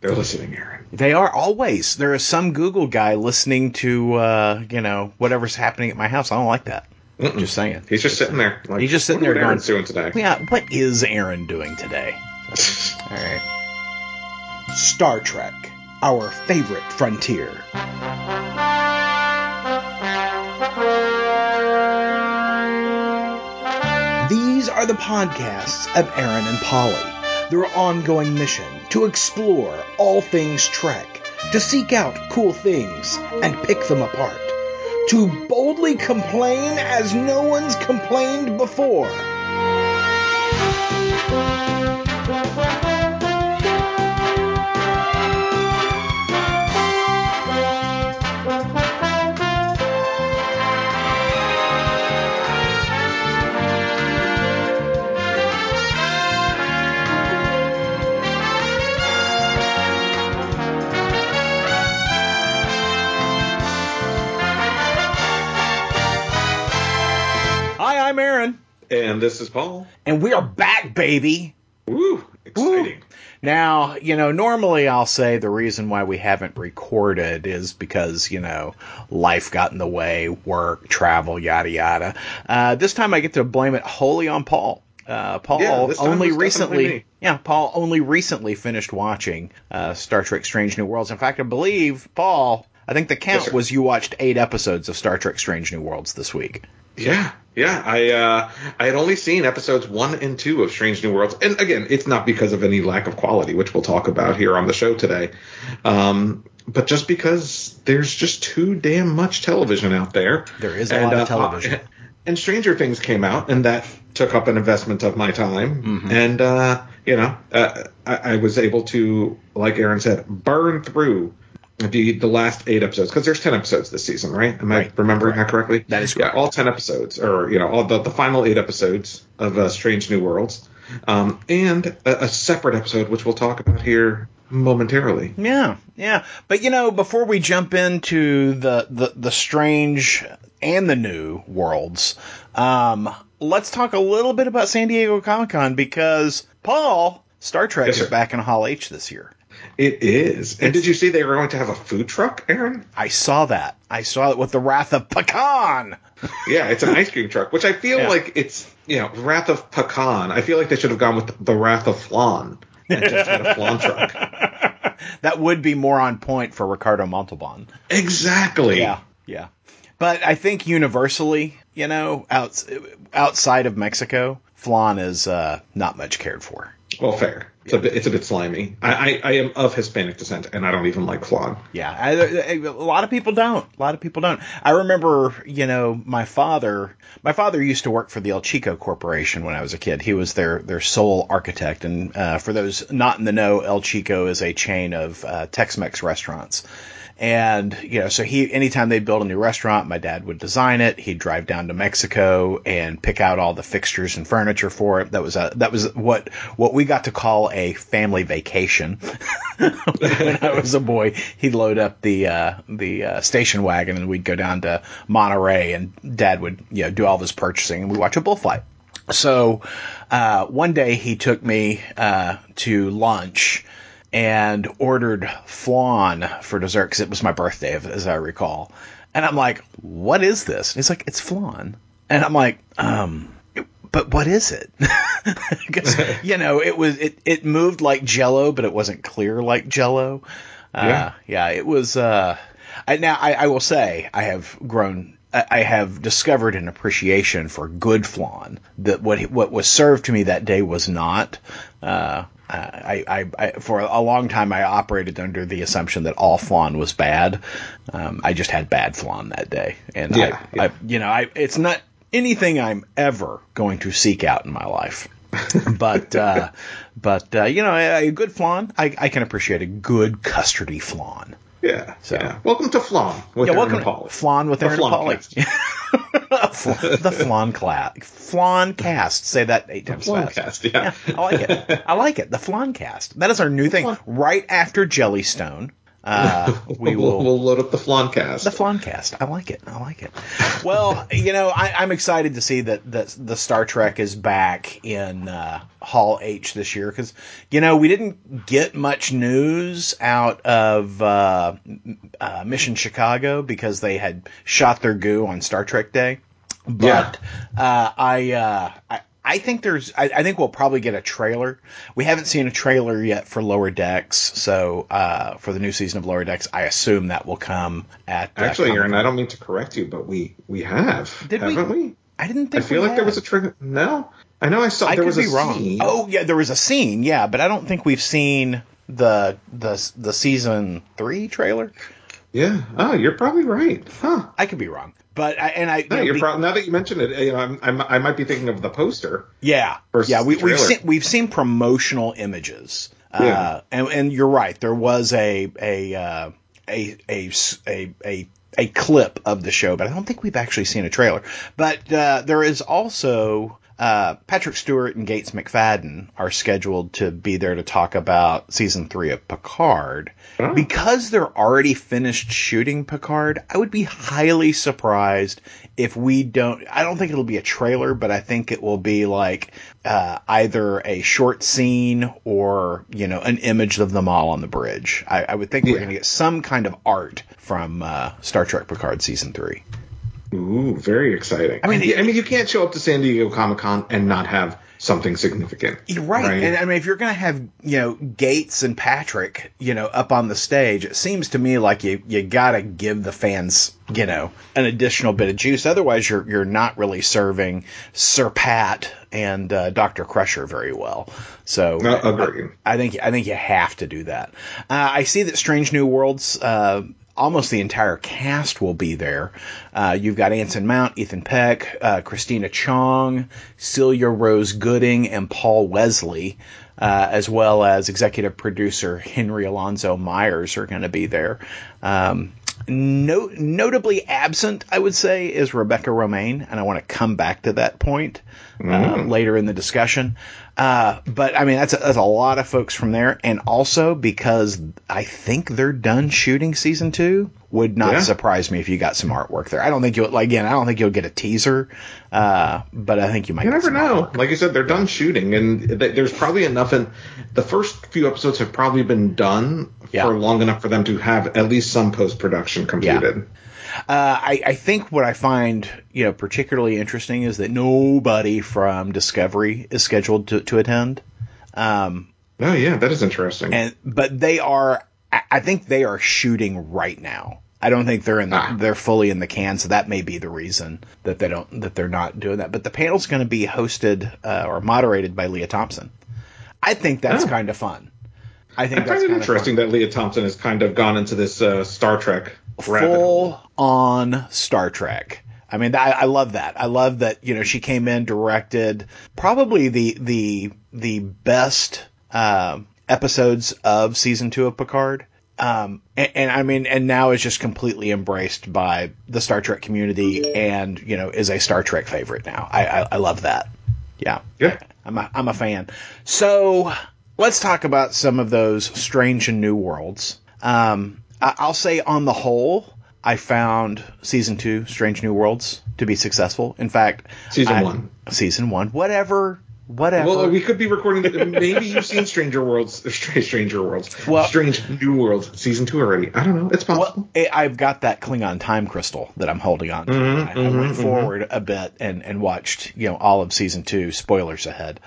They're listening, Aaron. They are always. There is some Google guy listening to, uh, you know, whatever's happening at my house. I don't like that. Mm-mm. Just saying. He's just sitting there. Like, He's just sitting there what Aaron's doing today. Yeah, what is Aaron doing today? All right. Star Trek, our favorite frontier. These are the podcasts of Aaron and Polly, their ongoing mission to explore all things Trek, to seek out cool things and pick them apart, to boldly complain as no one's complained before. I'm Aaron, And this is Paul. and we are back, baby. Woo! Exciting. Now, you know, normally I'll say the reason why we haven't recorded is because, you know, life got in the way, work, travel, yada, yada. Uh, this time I get to blame it wholly on Paul. Uh, Paul Yeah, only recently, yeah, Paul only recently finished watching uh, Star Trek: Strange New Worlds. In fact, I believe Paul, I think the count sir. was you watched eight episodes of Star Trek: Strange New Worlds this week. Yeah, yeah. I uh, I had only seen episodes one and two of Strange New Worlds, and again, it's not because of any lack of quality, which we'll talk about here on the show today, um, but just because there's just too damn much television out there. There is a lot of uh, television. and Stranger Things came out, and that took up an investment of my time, Mm-hmm. and uh, you know, uh, I, I was able to, like Aaron said, burn through. The, the last eight episodes because there's ten episodes this season, right? Am Right. I remembering that correctly? That is Yeah, all 10 episodes, or, you know, all the, the final eight episodes of uh, Strange New Worlds, um, and a, a separate episode, which we'll talk about here momentarily. Yeah, yeah. But you know, before we jump into the the, the strange and the new worlds, um, let's talk a little bit about San Diego Comic Con because Paul, Star Trek Yes, is back in Hall H this year. It is. And did you see they were going to have a food truck, Aaron? I saw that. I saw it with the Wrath of Pecan. Yeah, it's an ice cream truck, which I feel Yeah. like it's, you know, Wrath of Pecan. I feel like they should have gone with the Wrath of Flan and just had a flan truck. That would be more on point for Ricardo Montalban. Exactly. Yeah, yeah. But I think universally, you know, outs- outside of Mexico, flan is uh, not much cared for. Well, fair. It's, a bit, it's a bit slimy. I, I, I am of Hispanic descent, and I don't even like flan. Yeah, I, I- a lot of people don't. A lot of people don't. I remember, you know, my father. My father used to work for the El Chico Corporation when I was a kid. He was their their sole architect. And uh, for those not in the know, El Chico is a chain of uh, Tex-Mex restaurants. And you know, so he anytime they build a new restaurant, my dad would design it. He'd drive down to Mexico and pick out all the fixtures and furniture for it. That was a, that was what what we got to call a family vacation. when I was a boy, he'd load up the uh, the uh, station wagon and we'd go down to Monterrey, and Dad would you know do all this purchasing, and we watch a bullfight. So uh, one day he took me uh, to lunch and ordered flan for dessert because it was my birthday, as I recall. And I'm like, "What is this?" And he's like, "It's flan," and I'm like, "Um." But what is it? Because you know, it was it, it moved like Jello, but it wasn't clear like Jello. Uh, Yeah. yeah, it was. Uh, I, now I, I will say I have grown. I I have discovered an appreciation for good flan. That what what was served to me that day was not. Uh, I, I, I for a long time I operated under the assumption that all flan was bad. Um, I just had bad flan that day, and Yeah, I, yeah. I, you know, I it's not anything I'm ever going to seek out in my life. but uh, but uh, you know, a, a good flan, I, I can appreciate a good custardy flan. Yeah. So- yeah. Welcome to Flan with Yeah, Aaron welcome Paul. flan with The Aaron and Flan Polly. cast. the flan class, flan cast. Say that eight times fast. cast, yeah. I like it. I like it. The flan cast. That is our new thing. Flan. Right after Jellystone, Uh, we will we'll load up the Floncast. the Floncast. I like it. I like it. Well, you know, I, I'm excited to see that, that the Star Trek is back in uh, Hall H this year because, you know, we didn't get much news out of uh, uh, Mission Chicago because they had shot their goo on Star Trek Day. But uh, I, uh, I I think there's I, I think we'll probably get a trailer. We haven't seen a trailer yet for Lower Decks, so uh, for the new season of Lower Decks, I assume that will come at uh, Actually, Comic-Con. Aaron, I don't mean to correct you, but we we have, Did we? haven't we? I didn't think. I feel we like there was a trigger. No, I know I saw I there could was be a wrong. scene. Oh yeah, there was a scene, yeah, but I don't think we've seen the the the season three trailer. yeah. Oh, you're probably right. Huh. I could be wrong, but I, and I you No, know, you're be- prob- now that you mention it, you know, I'm, I'm, I might be thinking of the poster. yeah yeah We, we've seen we've seen promotional images. Uh, and and you're right. There was a a uh, a, a a a clip of the show, but I don't think we've actually seen a trailer. But uh, there is also uh, Patrick Stewart and Gates McFadden are scheduled to be there to talk about season three of Picard. Oh. Because they're already finished shooting Picard, I would be highly surprised if we don't. I don't think it'll be a trailer, but I think it will be like uh, either a short scene or you know an image of them all on the bridge. I, I would think we're going to get some kind of art from uh, Star Trek Picard season three. Ooh, very exciting. I mean, I mean, you can't show up to San Diego Comic Con and not have something significant. You're right. And I mean, if you're going to have, you know, Gates and Patrick, you know, up on the stage, it seems to me like you, you got to give the fans, you know, an additional bit of juice. Otherwise, you're, you're not really serving Sir Pat and uh, Dr. Crusher very well. So No. I, I think, I think you have to do that. Uh, I see that Strange New Worlds, uh, almost the entire cast will be there. Uh, you've got Anson Mount, Ethan Peck, uh, Christina Chong, Celia Rose Gooding, and Paul Wesley, uh, as well as executive producer Henry Alonzo Myers are going to be there. Um, no, notably absent, I would say, is Rebecca Romijn, and I want to come back to that point uh, later in the discussion. Uh, but I mean, that's a, that's a lot of folks from there, and also because I think they're done shooting season two, would not Yeah. surprise me if you got some artwork there. I don't think you'll like again. I don't think you'll get a teaser, uh, but I think you might. You never know. artwork. Like you said, they're done shooting, and th- there's probably enough. In the first few episodes have probably been done Yeah. for long enough for them to have at least some post production completed. Uh, I, I think what I find you know particularly interesting is that nobody from Discovery is scheduled to, to attend. Um, Oh yeah, that is interesting. and but they are I- think they are shooting right now. I don't think they're in the, Ah. they're fully in the can, so that may be the reason that they don't that they're not doing that. But the panel's going to be hosted uh, or moderated by Lea Thompson. I think that's Oh. kind of fun. I think I that's kind interesting that Lea Thompson has kind of gone into this uh, Star Trek of fun. rabbit hole. full on Star Trek. I mean, I, I love that. I love that. You know, she came in, directed probably the the the best uh, episodes of season two of Picard. Um, and, and I mean, and now is just completely embraced by the Star Trek community, and you know, is a Star Trek favorite now. I I, I love that. Yeah. Yeah. I'm a, I'm a fan. So let's talk about some of those strange and new worlds. Um, I'll say on the whole, I found season two, Strange New Worlds, to be successful. In fact, Season I- one. season one, whatever, whatever. Well, we could be recording. Maybe you've seen Stranger Worlds, Stranger Worlds, Well- Strange New Worlds season two already. I don't know. It's possible. Well, I- I've got that Klingon time crystal that I'm holding on to. Mhm, I, I mhm, went mhm. forward a bit and, and watched, you know, all of season two. Spoilers ahead.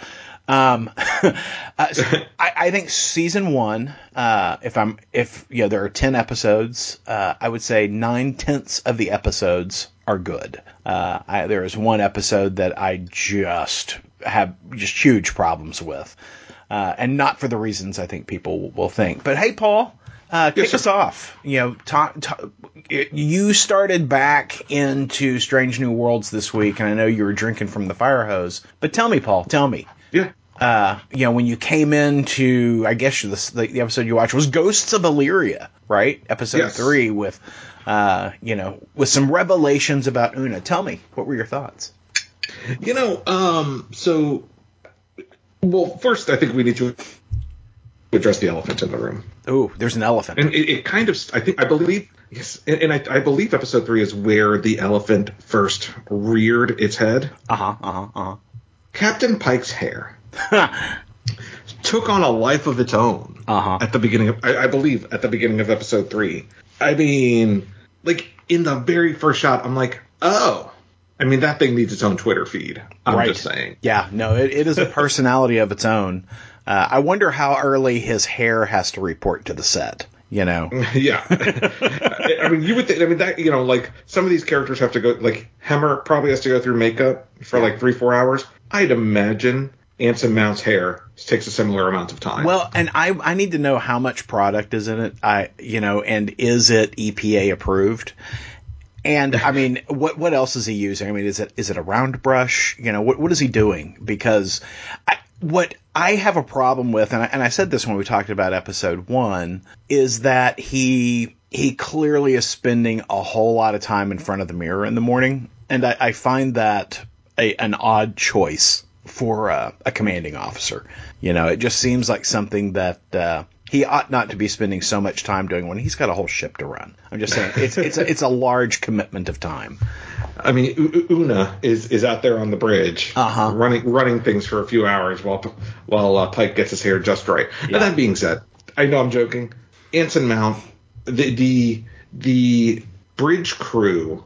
Um, uh, so I, I think season one, uh, if I'm, if, you know, there are 10 episodes, uh, I would say nine tenths of the episodes are good. Uh, I, there is one episode that I just have just huge problems with. Uh, and not for the reasons I think people will think. But hey, Paul, uh, kick Yes, us off. You know, ta ta- you started back into Strange New Worlds this week, and I know you were drinking from the fire hose. But tell me, Paul, tell me. Yeah. Uh, you know, when you came into, I guess the, the, episode you watched was Ghosts of Illyria, right? Episode Yes. three with, uh, you know, with some revelations about Una. Tell me, what were your thoughts? You know, um, so well, first I think we need to address the elephant in the room. Oh, there's an elephant. And it, it, kind of, I think, I believe, yes, and, and I, I, believe episode three is where the elephant first reared its head. Uh huh. Uh huh. Uh huh. Captain Pike's hair took on a life of its own uh-huh. at the beginning of, I, I believe, at the beginning of episode three. I mean, like in the very first shot, I'm like, oh. I mean, that thing needs its own Twitter feed. I'm right. just saying. Yeah, no, it, it is a personality of its own. Uh, I wonder how early his hair has to report to the set. You know. yeah. I mean, you would think. I mean, that you know, like some of these characters have to go. Like Hemmer probably has to go through makeup for yeah. like three, four hours. I'd imagine Anson Mount's hair takes a similar amount of time. Well, and I I need to know how much product is in it. I you know, and is it EPA approved? And I mean, what what else is he using? I mean, is it is it a round brush? You know, what what is he doing? Because I, what I have a problem with, and I, and I said this when we talked about episode one, is that he he clearly is spending a whole lot of time in front of the mirror in the morning, and I, I find that a, an odd choice for uh, a commanding officer. You know, it just seems like something that uh, he ought not to be spending so much time doing when he's got a whole ship to run. I'm just saying it's it's a, it's a large commitment of time. I mean, Una is is out there on the bridge, uh-huh. running running things for a few hours while while uh, Pike gets his hair just right. Yeah. And that being said, I know I'm joking. Anson Mount, the the the bridge crew,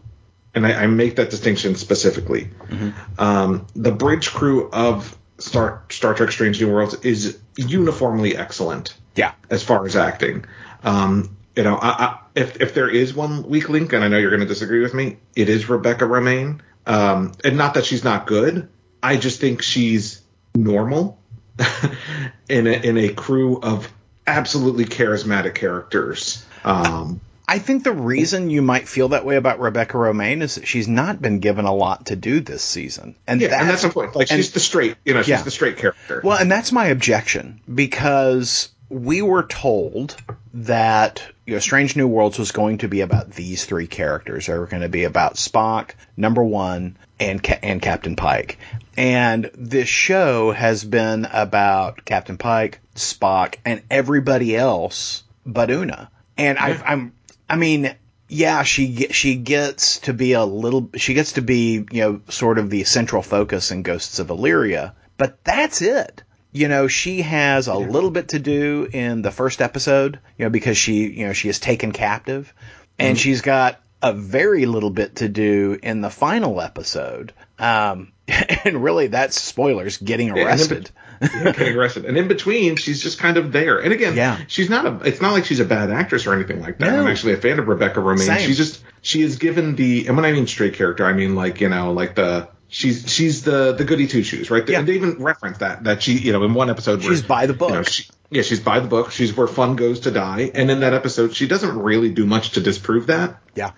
and I, I make that distinction specifically. Mm-hmm. Um, the bridge crew of Star Star Trek: Strange New Worlds is uniformly excellent. Yeah, as far as acting. Um, you know, I, I, if if there is one weak link, and I know you're going to disagree with me, it is Rebecca Romijn. Um, and not that she's not good. I just think she's normal in a, in a crew of absolutely charismatic characters. Um, I think the reason you might feel that way about Rebecca Romijn is that she's not been given a lot to do this season, and yeah, that's, and that's the point. Like and, she's the straight, you know, she's yeah. the straight character. Well, and that's my objection because we were told that you know, Strange New Worlds was going to be about these three characters. They were going to be about Spock, Number One, and and Captain Pike. And this show has been about Captain Pike, Spock, and everybody else but Una. And yeah. I, I'm, I mean, yeah, she she gets to be a little, she gets to be you know sort of the central focus in Ghosts of Illyria, but that's it you know, she has a little bit to do in the first episode, you know, because she, you know, she is taken captive, and mm-hmm. she's got a very little bit to do in the final episode. Um, and really, that's spoilers getting arrested. Getting arrested, and in between, she's just kind of there. And again, yeah. she's not a. It's not like she's a bad actress or anything like that. No. I'm actually a fan of Rebecca Romijn. Same. She's just she is given the. And when I mean straight character, I mean like you know like the she's she's the the goody two shoes, right? Yeah. They even reference that that she you know in one episode where, she's by the book. You know, she, yeah, she's by the book. She's where fun goes to die, and in that episode, she doesn't really do much to disprove that. Yeah.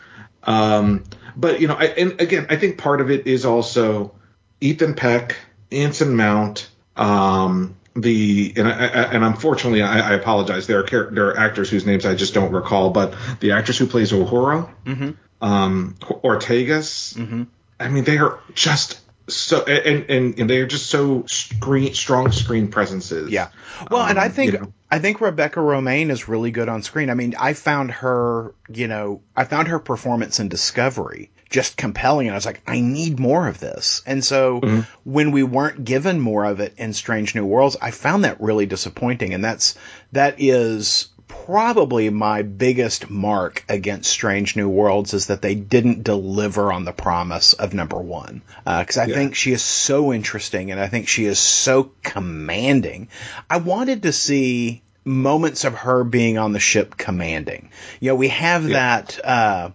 Um, but you know, I, and again, I think part of it is also Ethan Peck, Anson Mount, um, the and I, and unfortunately, I, I apologize. There are there are actors whose names I just don't recall, but the actress who plays Uhura, mm-hmm. um, Ortegas. Mm-hmm. I mean, they are just so and, and, and they're just so screen strong screen presences. Yeah. Well, um, and I um, think you know. I think Rebecca Romijn is really good on screen. I mean, I found her, you know, I found her performance in Discovery just compelling and I was like, I need more of this. And so mm-hmm. when we weren't given more of it in Strange New Worlds, I found that really disappointing and that's that is probably my biggest mark against Strange New Worlds is that they didn't deliver on the promise of number one. Because uh, I yeah. think she is so interesting and I think she is so commanding. I wanted to see moments of her being on the ship commanding. You know, we have yeah. that uh,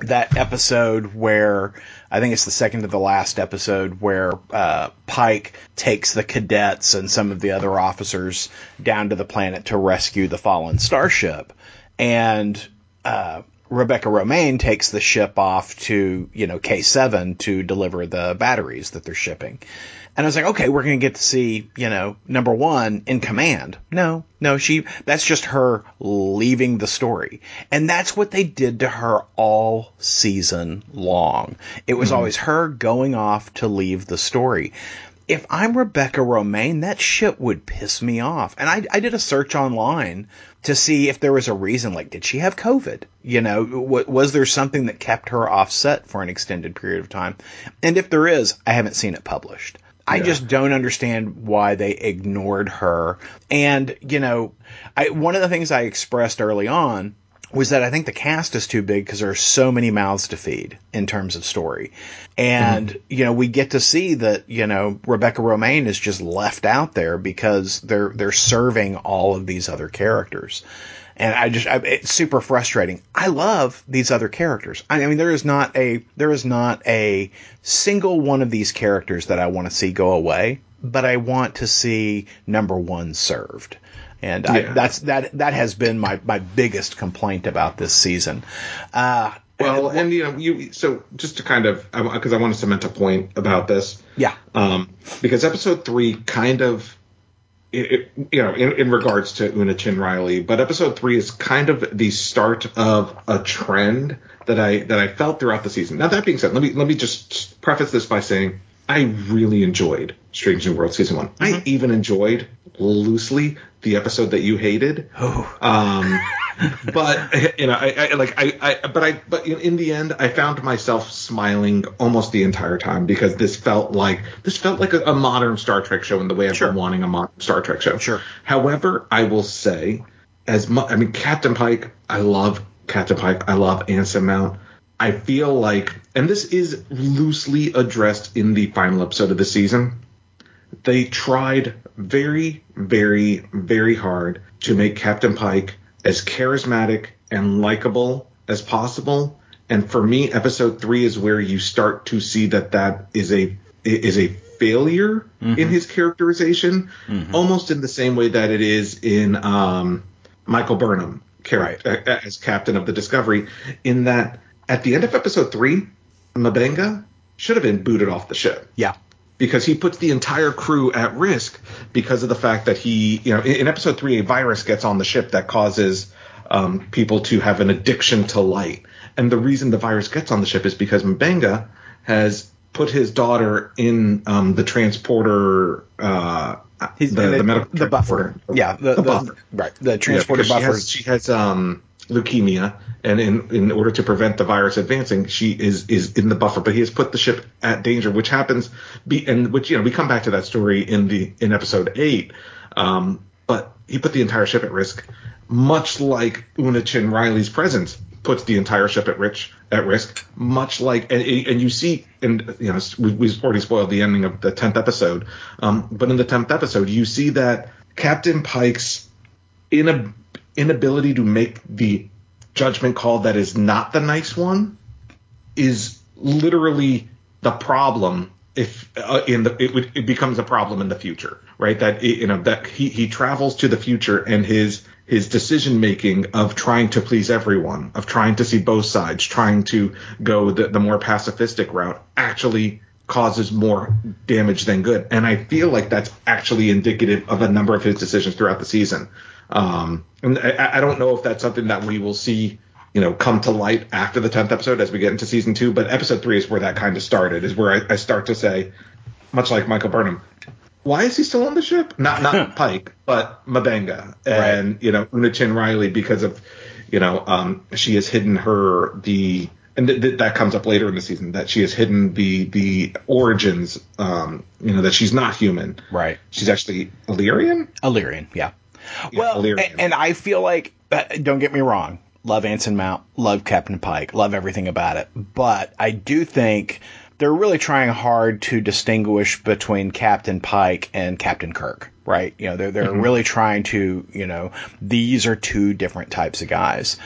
that episode where I think it's the second to the last episode where uh, Pike takes the cadets and some of the other officers down to the planet to rescue the fallen starship, and uh, Rebecca Romijn takes the ship off to you know K7 to deliver the batteries that they're shipping. And I was like, okay, we're going to get to see, you know, number one in command. No, no, she, that's just her leaving the story. And that's what they did to her all season long. It was mm-hmm. always her going off to leave the story. if I'm Rebecca Romijn, that shit would piss me off. And I, I did a search online to see if there was a reason. Like, did she have COVID? You know, w- was there something that kept her offset for an extended period of time? And if there is, I haven't seen it published. I just don't understand why they ignored her. And, you know, I, one of the things I expressed early on was that I think the cast is too big because there are so many mouths to feed in terms of story. And, mm-hmm. you know, we get to see that, you know, Rebecca Romijn is just left out there because they're, they're serving all of these other characters. And I just, I, it's super frustrating. I love these other characters. I mean, there is not a, there is not a single one of these characters that I want to see go away, but I want to see number one served and yeah. I, that's that that has been my my biggest complaint about this season. Uh, well, and, and, you know, you so just to kind of because I want to cement a point about this. Yeah. Um, because episode three kind of. It, you know, in, in regards to Una Chin Riley, but episode three is kind of the start of a trend that I that I felt throughout the season. Now that being said, let me let me just preface this by saying I really enjoyed Strange New World season one. Mm-hmm. I even enjoyed loosely the episode that you hated. Oh. Um, but you know, I, I like I, I, but I, but in, in, the end, I found myself smiling almost the entire time because this felt like this felt like a, a modern Star Trek show in the way I've sure. been wanting a modern Star Trek show. Sure. However, I will say, as much, I mean, Captain Pike, I love Captain Pike. I love Anson Mount. I feel like, and this is loosely addressed in the final episode of the season, they tried very, very, very hard to make Captain Pike as charismatic and likable as possible. And for me, episode three is where you start to see that that is a is a failure mm-hmm. in his characterization, mm-hmm. almost in the same way that it is in um, Michael Burnham character right. as captain of the Discovery. In that at the end of episode three, M'Benga should have been booted off the ship. Yeah. Because he puts the entire crew at risk because of the fact that he, you know, in, episode three, a virus gets on the ship that causes um, people to have an addiction to light. And the reason the virus gets on the ship is because M'Benga has put his daughter in um, the transporter. Uh, He's the, the, the medical the buffer. Yeah, the, the, buffer. Right, the transporter yeah, buffer. She has, she has um, leukemia, and in, in order to prevent the virus advancing, she is is in the buffer. But he has put the ship at danger, which happens. Be, and which you know we come back to that story in the in episode eight. Um, but he put the entire ship at risk, much like Una Chin Riley's presence puts the entire ship at risk. At risk, much like and, and you see, and you know we, we've already spoiled the ending of the tenth episode. Um, but in the tenth episode, you see that Captain Pike's in a inability to make the judgment call that is not the nice one is literally the problem if uh, in the it, it, becomes a problem in the future right? That you know that he, he travels to the future and his his decision making of trying to please everyone of trying to see both sides trying to go the, the more pacifistic route actually causes more damage than good. And i feel like that's actually indicative of a number of his decisions throughout the season um, and I, I, don't know if that's something that we will see, you know, come to light after the tenth episode as we get into season two. But episode three is where that kind of started. Is where I, I start to say, much like Michael Burnham, why is he still on the ship? Not not Pike, but M'Benga and right. you know Una Chin Riley because of you know um, she has hidden her the and th- th- that comes up later in the season that she has hidden the the origins um, you know that she's not human right she's actually Illyrian Illyrian yeah well, and, and, I feel like, uh, don't get me wrong, love Anson Mount, love Captain Pike, love everything about it, but I do think they're really trying hard to distinguish between Captain Pike and Captain Kirk, right? You know, they're they're mm-hmm. really trying to, you know, these are two different types of guys.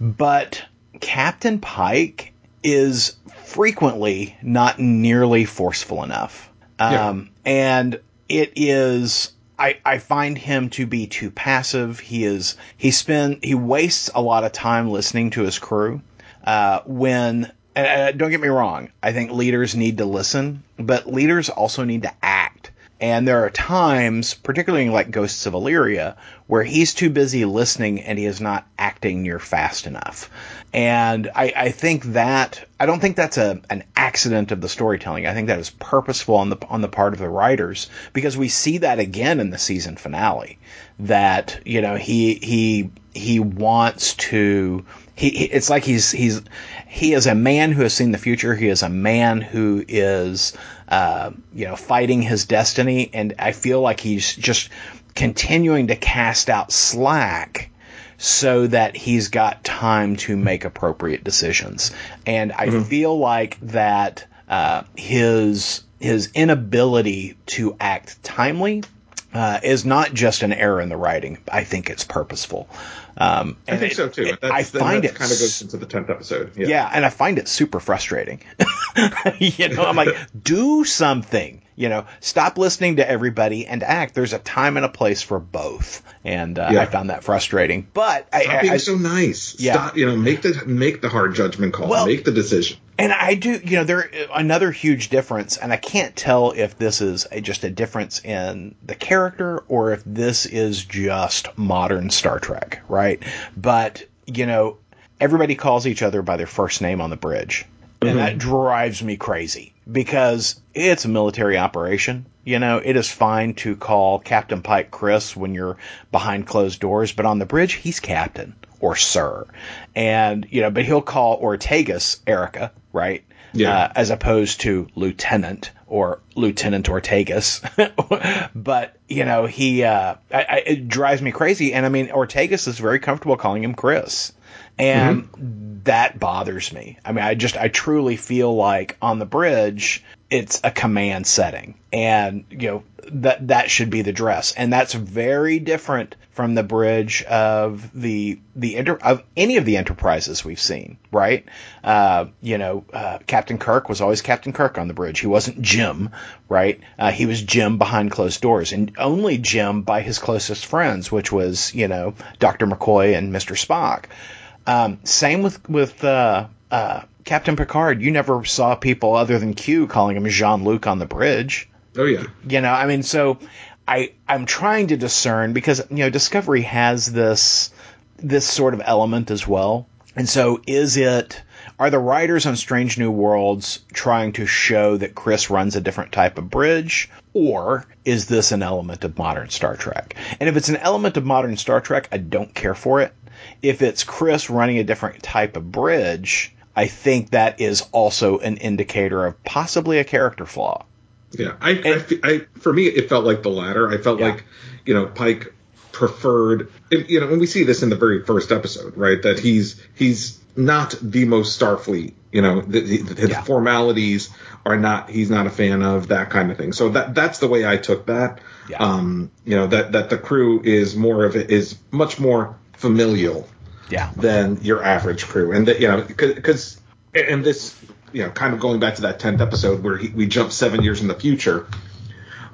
But Captain Pike is frequently not nearly forceful enough. Um, yeah. and it is I, I find him to be too passive. He is he spend he wastes a lot of time listening to his crew. Uh, when don't get me wrong, I think leaders need to listen, but leaders also need to act. And there are times, particularly like Ghosts of Illyria, where he's too busy listening and he is not acting near fast enough. And I, I think that I don't think that's a an accident of the storytelling. I think that is purposeful on the on the part of the writers because we see that again in the season finale. That you know he he he wants to he, he it's like he's he's he is a man who has seen the future. He is a man who is uh, you know fighting his destiny, and I feel like he's just continuing to cast out slack so that he's got time to make appropriate decisions. And I mm-hmm. feel like that uh, his his inability to act timely uh, is not just an error in the writing. I think it's purposeful. Um, I think it, so too. That's, I find it kind of goes into the tenth episode. Yeah. yeah, and I find it super frustrating. you know, I'm like, do something. You know, stop listening to everybody and act. There's a time and a place for both, and uh, yeah. I found that frustrating. But stop I, being I, so nice. Yeah, stop, you know, make the make the hard judgment call. Well, make the decision. And I do, you know, there another huge difference, and I can't tell if this is a, just a difference in the character or if this is just modern Star Trek, right? But you know, everybody calls each other by their first name on the bridge. And mm-hmm. that drives me crazy because it's a military operation. You know, it is fine to call Captain Pike Chris when you're behind closed doors, but on the bridge, he's captain or sir. And, you know, but he'll call Ortegas Erica, right? Yeah. Uh, as opposed to lieutenant or Lieutenant Ortegas. but, you know, he, uh, I, I, it drives me crazy. And I mean, Ortegas is very comfortable calling him Chris. And mm-hmm. that bothers me. I mean, I just, I truly feel like on the bridge, it's a command setting. And, you know, that, that should be the dress. And that's very different from the bridge of the, the, inter, of any of the enterprises we've seen, right? Uh, you know, uh, Captain Kirk was always Captain Kirk on the bridge. He wasn't Jim, right? Uh, he was Jim behind closed doors and only Jim by his closest friends, which was, you know, Dr. McCoy and Mr. Spock. Um, same with with uh, uh, Captain Picard. You never saw people other than Q calling him Jean Luc on the bridge. Oh yeah. You know, I mean, so I I'm trying to discern because you know Discovery has this this sort of element as well. And so is it are the writers on Strange New Worlds trying to show that Chris runs a different type of bridge or is this an element of modern Star Trek? And if it's an element of modern Star Trek, I don't care for it if it's Chris running a different type of bridge, I think that is also an indicator of possibly a character flaw. Yeah, I, and, I, I for me it felt like the latter. I felt yeah. like you know Pike preferred you know and we see this in the very first episode right that he's he's not the most starfleet you know the, the, the yeah. formalities are not he's not a fan of that kind of thing so that that's the way i took that yeah. um you know that that the crew is more of it is much more familial yeah. than your average crew. And that, you know, because and this, you know, kind of going back to that tenth episode where he, we jump seven years in the future,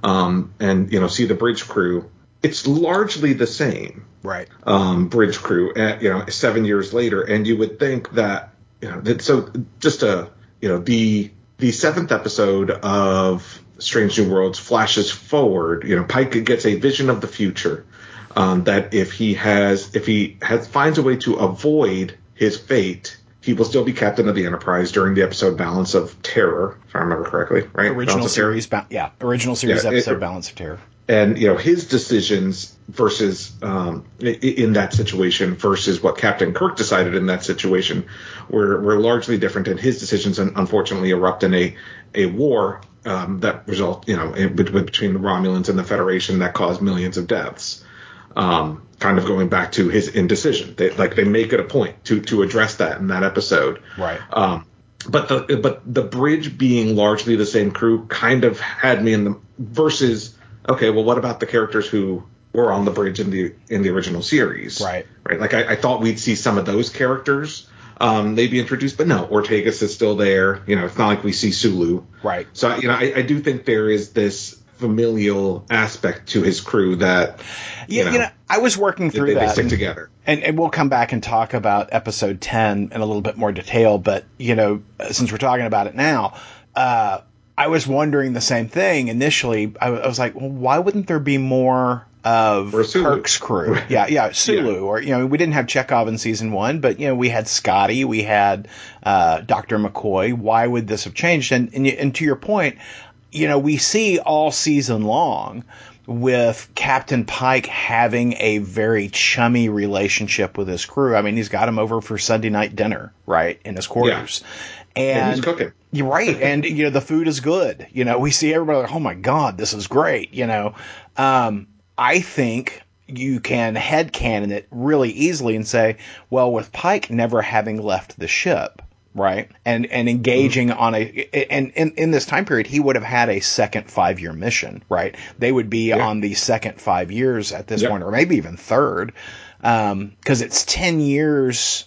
um, and you know, see the bridge crew. It's largely the same, right? Um, bridge crew, at, you know, seven years later, and you would think that, you know, that so just a, you know, the the seventh episode of Strange New Worlds flashes forward. You know, Pike gets a vision of the future um, that if he has if he has finds a way to avoid his fate, he will still be captain of the Enterprise during the episode Balance of Terror, if I remember correctly, right? Original series, ba- yeah, original series yeah, episode it, Balance of Terror. And you know his decisions versus um, in that situation versus what Captain Kirk decided in that situation were were largely different, and his decisions unfortunately erupt in a a war um, that result you know in, between the Romulans and the Federation that caused millions of deaths um, kind of going back to his indecision. They, like they make it a point to to address that in that episode. Right. Um, but the but the bridge being largely the same crew kind of had me in the versus. Okay, well, what about the characters who were on the bridge in the in the original series? Right. Right. Like I, I thought we'd see some of those characters um, maybe introduced, but no, Ortegas is still there. You know, it's not like we see Sulu. Right. So you know, I, I do think there is this familial aspect to his crew that you, yeah, know, you know I was working through they, that. They stick and, together, and, and we'll come back and talk about episode ten in a little bit more detail. But you know, since we're talking about it now, uh, I was wondering the same thing initially. I, I was like, well, why wouldn't there be more of Kirk's crew? yeah, yeah, Sulu, yeah. or you know, we didn't have Chekov in season one, but you know, we had Scotty, we had uh, Doctor McCoy. Why would this have changed? And, and and to your point, you know, we see all season long with Captain Pike having a very chummy relationship with his crew. I mean, he's got him over for Sunday night dinner, right, in his quarters. Yeah. And, and he's cooking. You're right. and, you know, the food is good. You know, we see everybody like, oh my God, this is great. You know, um, I think you can headcanon it really easily and say, well, with Pike never having left the ship, right? And and engaging mm-hmm. on a and in in this time period he would have had a second 5-year mission, right? They would be yeah. on the second 5 years at this point or maybe even third. Um, cuz it's 10 years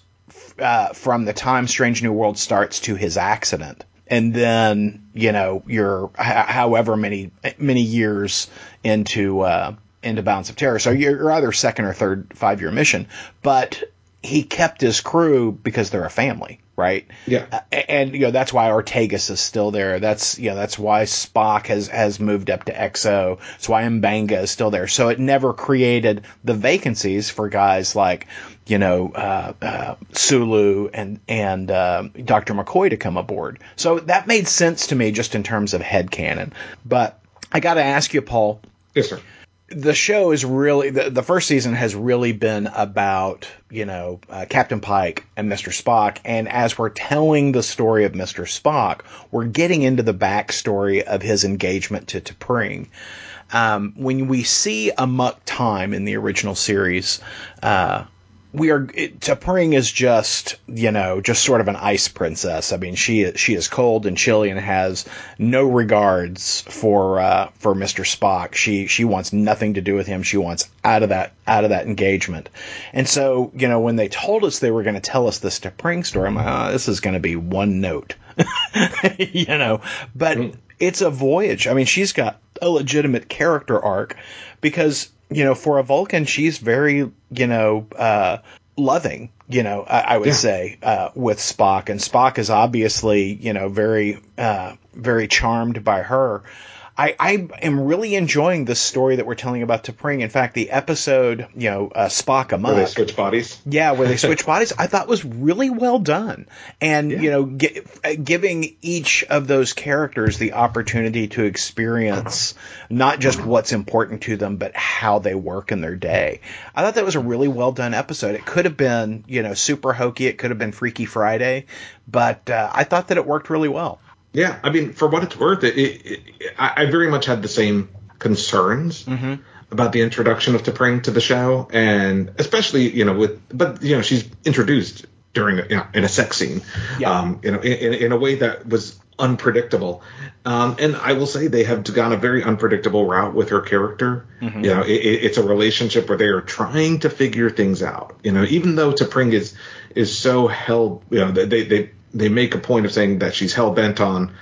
uh, from the time Strange New World starts to his accident. And then, you know, you're h- however many many years into uh, into Balance of Terror. So you're either second or third five year mission. But he kept his crew because they're a family, right? Yeah. And you know that's why Ortegas is still there. That's you know that's why Spock has has moved up to XO. That's why M'Benga is still there. So it never created the vacancies for guys like you know uh, uh, Sulu and and uh, Dr. McCoy to come aboard. So that made sense to me just in terms of head canon. But I got to ask you, Paul. Yes, sir the show is really the, the first season has really been about you know uh, Captain Pike and Mr. Spock, and as we're telling the story of Mr. Spock, we're getting into the backstory of his engagement to T'Pring. Um, when we see a Amok Time in the original series, uh, we are T'Pring is just you know just sort of an ice princess. I mean she she is cold and chilly and has no regards for uh, for Mr. Spock. She she wants nothing to do with him. She wants out of that out of that engagement. And so you know when they told us they were going to tell us this T'Pring story, I'm like oh, this is going to be one note, you know. But mm. It's a voyage. I mean she's got a legitimate character arc because you know, for a Vulcan, she's very, you know, uh, loving, you know, I, I would yeah. say, uh, with Spock. And Spock is obviously, you know, very, uh, very charmed by her. I, I am really enjoying the story that we're telling about T'Pring. In fact, the episode, you know, uh, Spock Amok. Where they switch bodies? Yeah, where they switch bodies, I thought was really well done. And, yeah. you know, g- giving each of those characters the opportunity to experience not just what's important to them, but how they work in their day. I thought that was a really well done episode. It could have been, you know, super hokey. It could have been Freaky Friday, but uh, I thought that it worked really well. Yeah, I mean, for what it's worth, it, it, it I, very much had the same concerns mm-hmm. about the introduction of T'Pring to the show, and especially you know with, but you know she's introduced during you know, in a sex scene, yeah. um, you know, in, in a way that was unpredictable. Um, and I will say they have gone a very unpredictable route with her character. Mm-hmm. You know, it, it's a relationship where they are trying to figure things out. You know, even though T'Pring is is so held, you know, they they they make a point of saying that she's hell bent on,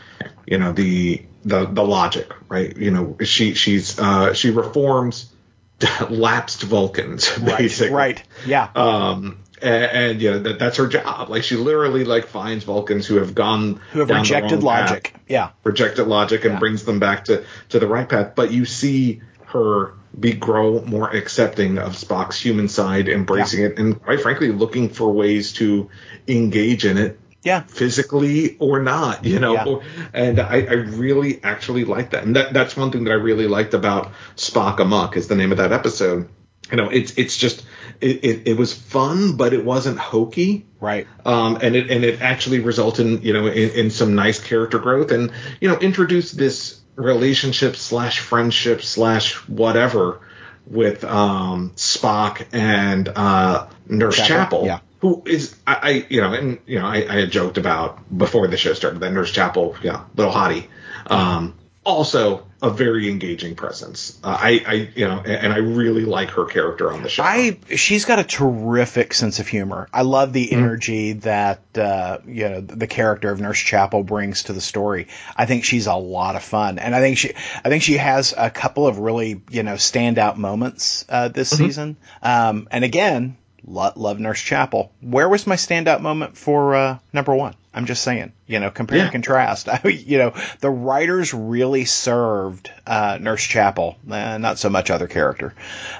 you know, the the the logic, right? You know, she she's uh, she reforms lapsed Vulcans, basically. Right. right. Yeah. Um, and, and you know that that's her job. Like she literally like finds Vulcans who have gone who have rejected logic. Path, yeah. Rejected logic and yeah. brings them back to to the right path. But you see her be grow more accepting of Spock's human side, embracing yeah. it, and quite frankly, looking for ways to engage in it yeah. Physically or not you know? Yeah. and I, I really actually like that. And that, that's one thing that i really liked about spock amok is the name of that episode. You know it's it's just it, it, it was fun but it wasn't hokey. Right. Um and it and it actually resulted in you know in, in some nice character growth and you know introduced this relationship slash friendship slash whatever with um spock and uh nurse chapel, chapel. Yeah who is I, I, you know and you know I, I, had joked about before the show started that Nurse Chapel, yeah, little hottie. Um, also a very engaging presence. Uh, I, I, you know, and, and, I really like her character on the show. I, she's got a terrific sense of humor. I love the mm-hmm. energy that, uh, you know, the character of Nurse Chapel brings to the story. I think she's a lot of fun, and I think she, I think she has a couple of really, you know, standout moments uh, this mm-hmm. season. Um, and again, love Nurse Chapel. Where was my standout moment for uh, number one? I'm just saying, you know, compare yeah. and contrast. you know, the writers really served uh, Nurse Chapel, uh, not so much other character.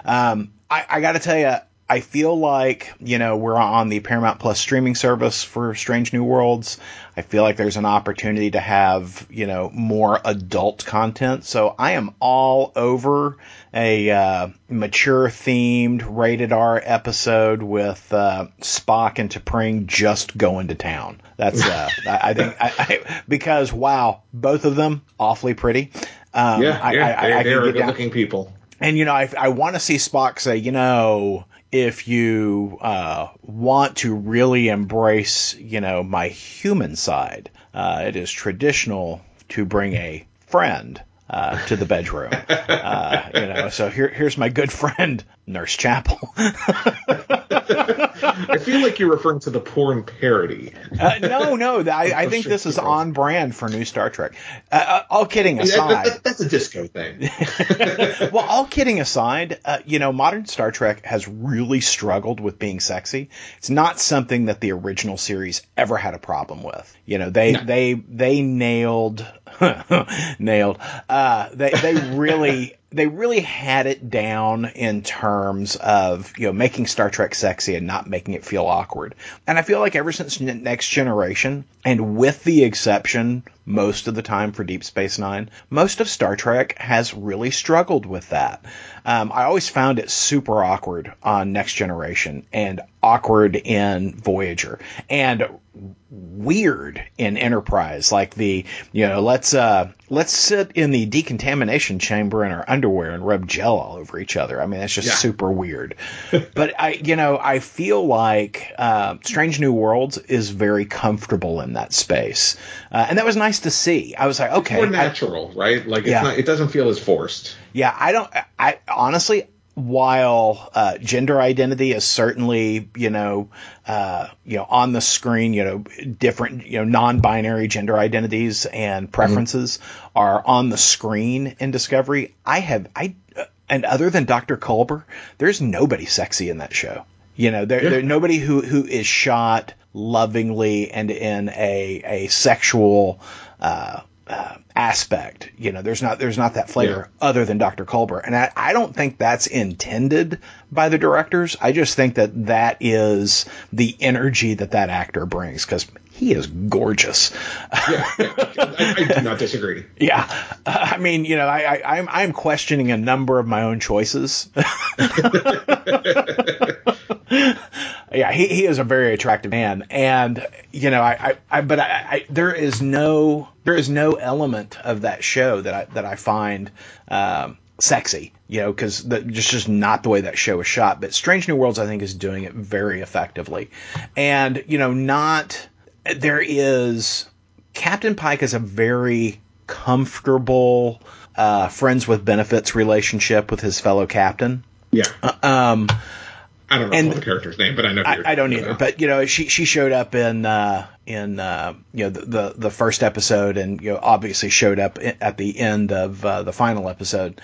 Um, I, I got to tell you, I feel like, you know, we're on the Paramount Plus streaming service for Strange New Worlds. I feel like there's an opportunity to have, you know, more adult content. So I am all over a uh, mature themed rated R episode with uh, Spock and T'Pring just going to town. That's, uh, I think, I, I, because wow, both of them awfully pretty. Um, yeah, yeah, I, they, are good looking people. And you know, I, I want to see Spock say, you know, if you uh, want to really embrace, you know, my human side, uh, it is traditional to bring a friend uh, to the bedroom. Uh, you know, so here, here's my good friend, Nurse Chapel. I feel like you're referring to the porn parody. Uh, no, no, I, I think this is on brand for new Star Trek. Uh, uh all kidding aside, that, that's a disco thing. well, all kidding aside, uh, you know, modern Star Trek has really struggled with being sexy. It's not something that the original series ever had a problem with. You know, they no. they they nailed nailed. Uh, they they really they really had it down in terms of you know making Star Trek sexy and not making it feel awkward. And I feel like ever since Next Generation, and with the exception most of the time for Deep Space Nine, most of Star Trek has really struggled with that. Um, I always found it super awkward on Next Generation and awkward in Voyager and weird in Enterprise. Like the, you know, let's, uh, let's sit in the decontamination chamber in our underwear and rub gel all over each other. I mean, that's just yeah. super weird. but I, you know, I feel like, uh, Strange New Worlds is very comfortable in that space. Uh, and that was nice to see. I was like, okay. It's more natural, I, right? Like, it's yeah. not, it doesn't feel as forced. Yeah. I don't, I honestly, while uh, gender identity is certainly you know uh, you know on the screen you know different you know non-binary gender identities and preferences mm-hmm. are on the screen in Discovery. I have I and other than Dr. Culber, there's nobody sexy in that show. You know, there, yeah. there nobody who who is shot lovingly and in a a sexual uh, uh, aspect. You know, there's not there's not that flavor yeah. other than Dr. Culber, and I, I don't think that's intended by the directors. I just think that that is the energy that that actor brings because he is gorgeous. yeah, yeah. I, I, do not disagree. yeah, uh, I mean, you know, I, I I'm I'm questioning a number of my own choices. yeah, he, he is a very attractive man, and you know, I, I, I but I, I, there is no there is no element of that show that I that I find um, sexy, you know, because just just not the way that show is shot. But Strange New Worlds, I think, is doing it very effectively, and you know, not there is Captain Pike is a very comfortable uh, friends with benefits relationship with his fellow captain. Yeah. Uh, um, I don't know the character's name, but I know. I, I, don't either. About. But you know, she she showed up in uh, in uh, you know the, the, the first episode, and you know obviously showed up at the end of uh, the final episode.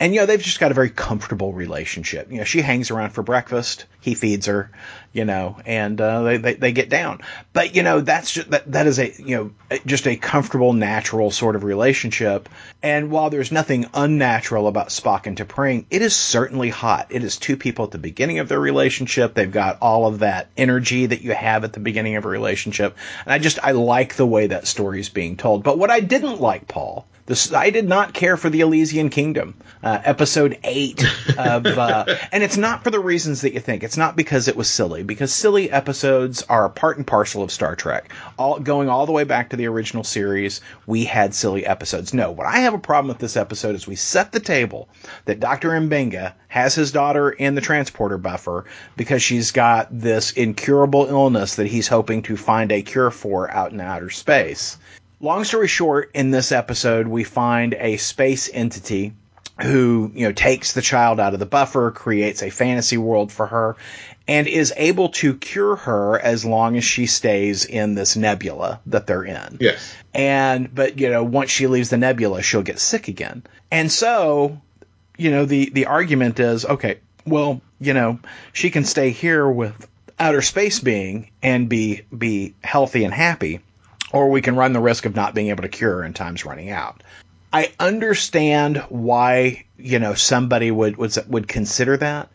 And you know they've just got a very comfortable relationship. You know she hangs around for breakfast, he feeds her, you know, and uh, they, they, they get down. But you know that's just, that that is a you know just a comfortable, natural sort of relationship. And while there's nothing unnatural about Spock and T'Pring, it is certainly hot. It is two people at the beginning of their relationship. They've got all of that energy that you have at the beginning of a relationship, and I just I like the way that story is being told. But what I didn't like, Paul, this, I did not care for the Elysian Kingdom, uh, episode eight of, uh, and it's not for the reasons that you think. It's not because it was silly, because silly episodes are a part and parcel of Star Trek. All going all the way back to the original series, we had silly episodes. No, what I have a problem with this episode is we set the table that Dr. M'Benga has his daughter in the transporter buffer because she's got this incurable illness that he's hoping to find a cure for out in outer space long story short, in this episode, we find a space entity who, you know, takes the child out of the buffer, creates a fantasy world for her, and is able to cure her as long as she stays in this nebula that they're in. Yes. And, but, you know, once she leaves the nebula, she'll get sick again. And so, you know, the, the argument is, okay, well, you know, she can stay here with outer space being and be be healthy and happy, or we can run the risk of not being able to cure her and time's running out. I understand why you know somebody would would would consider that,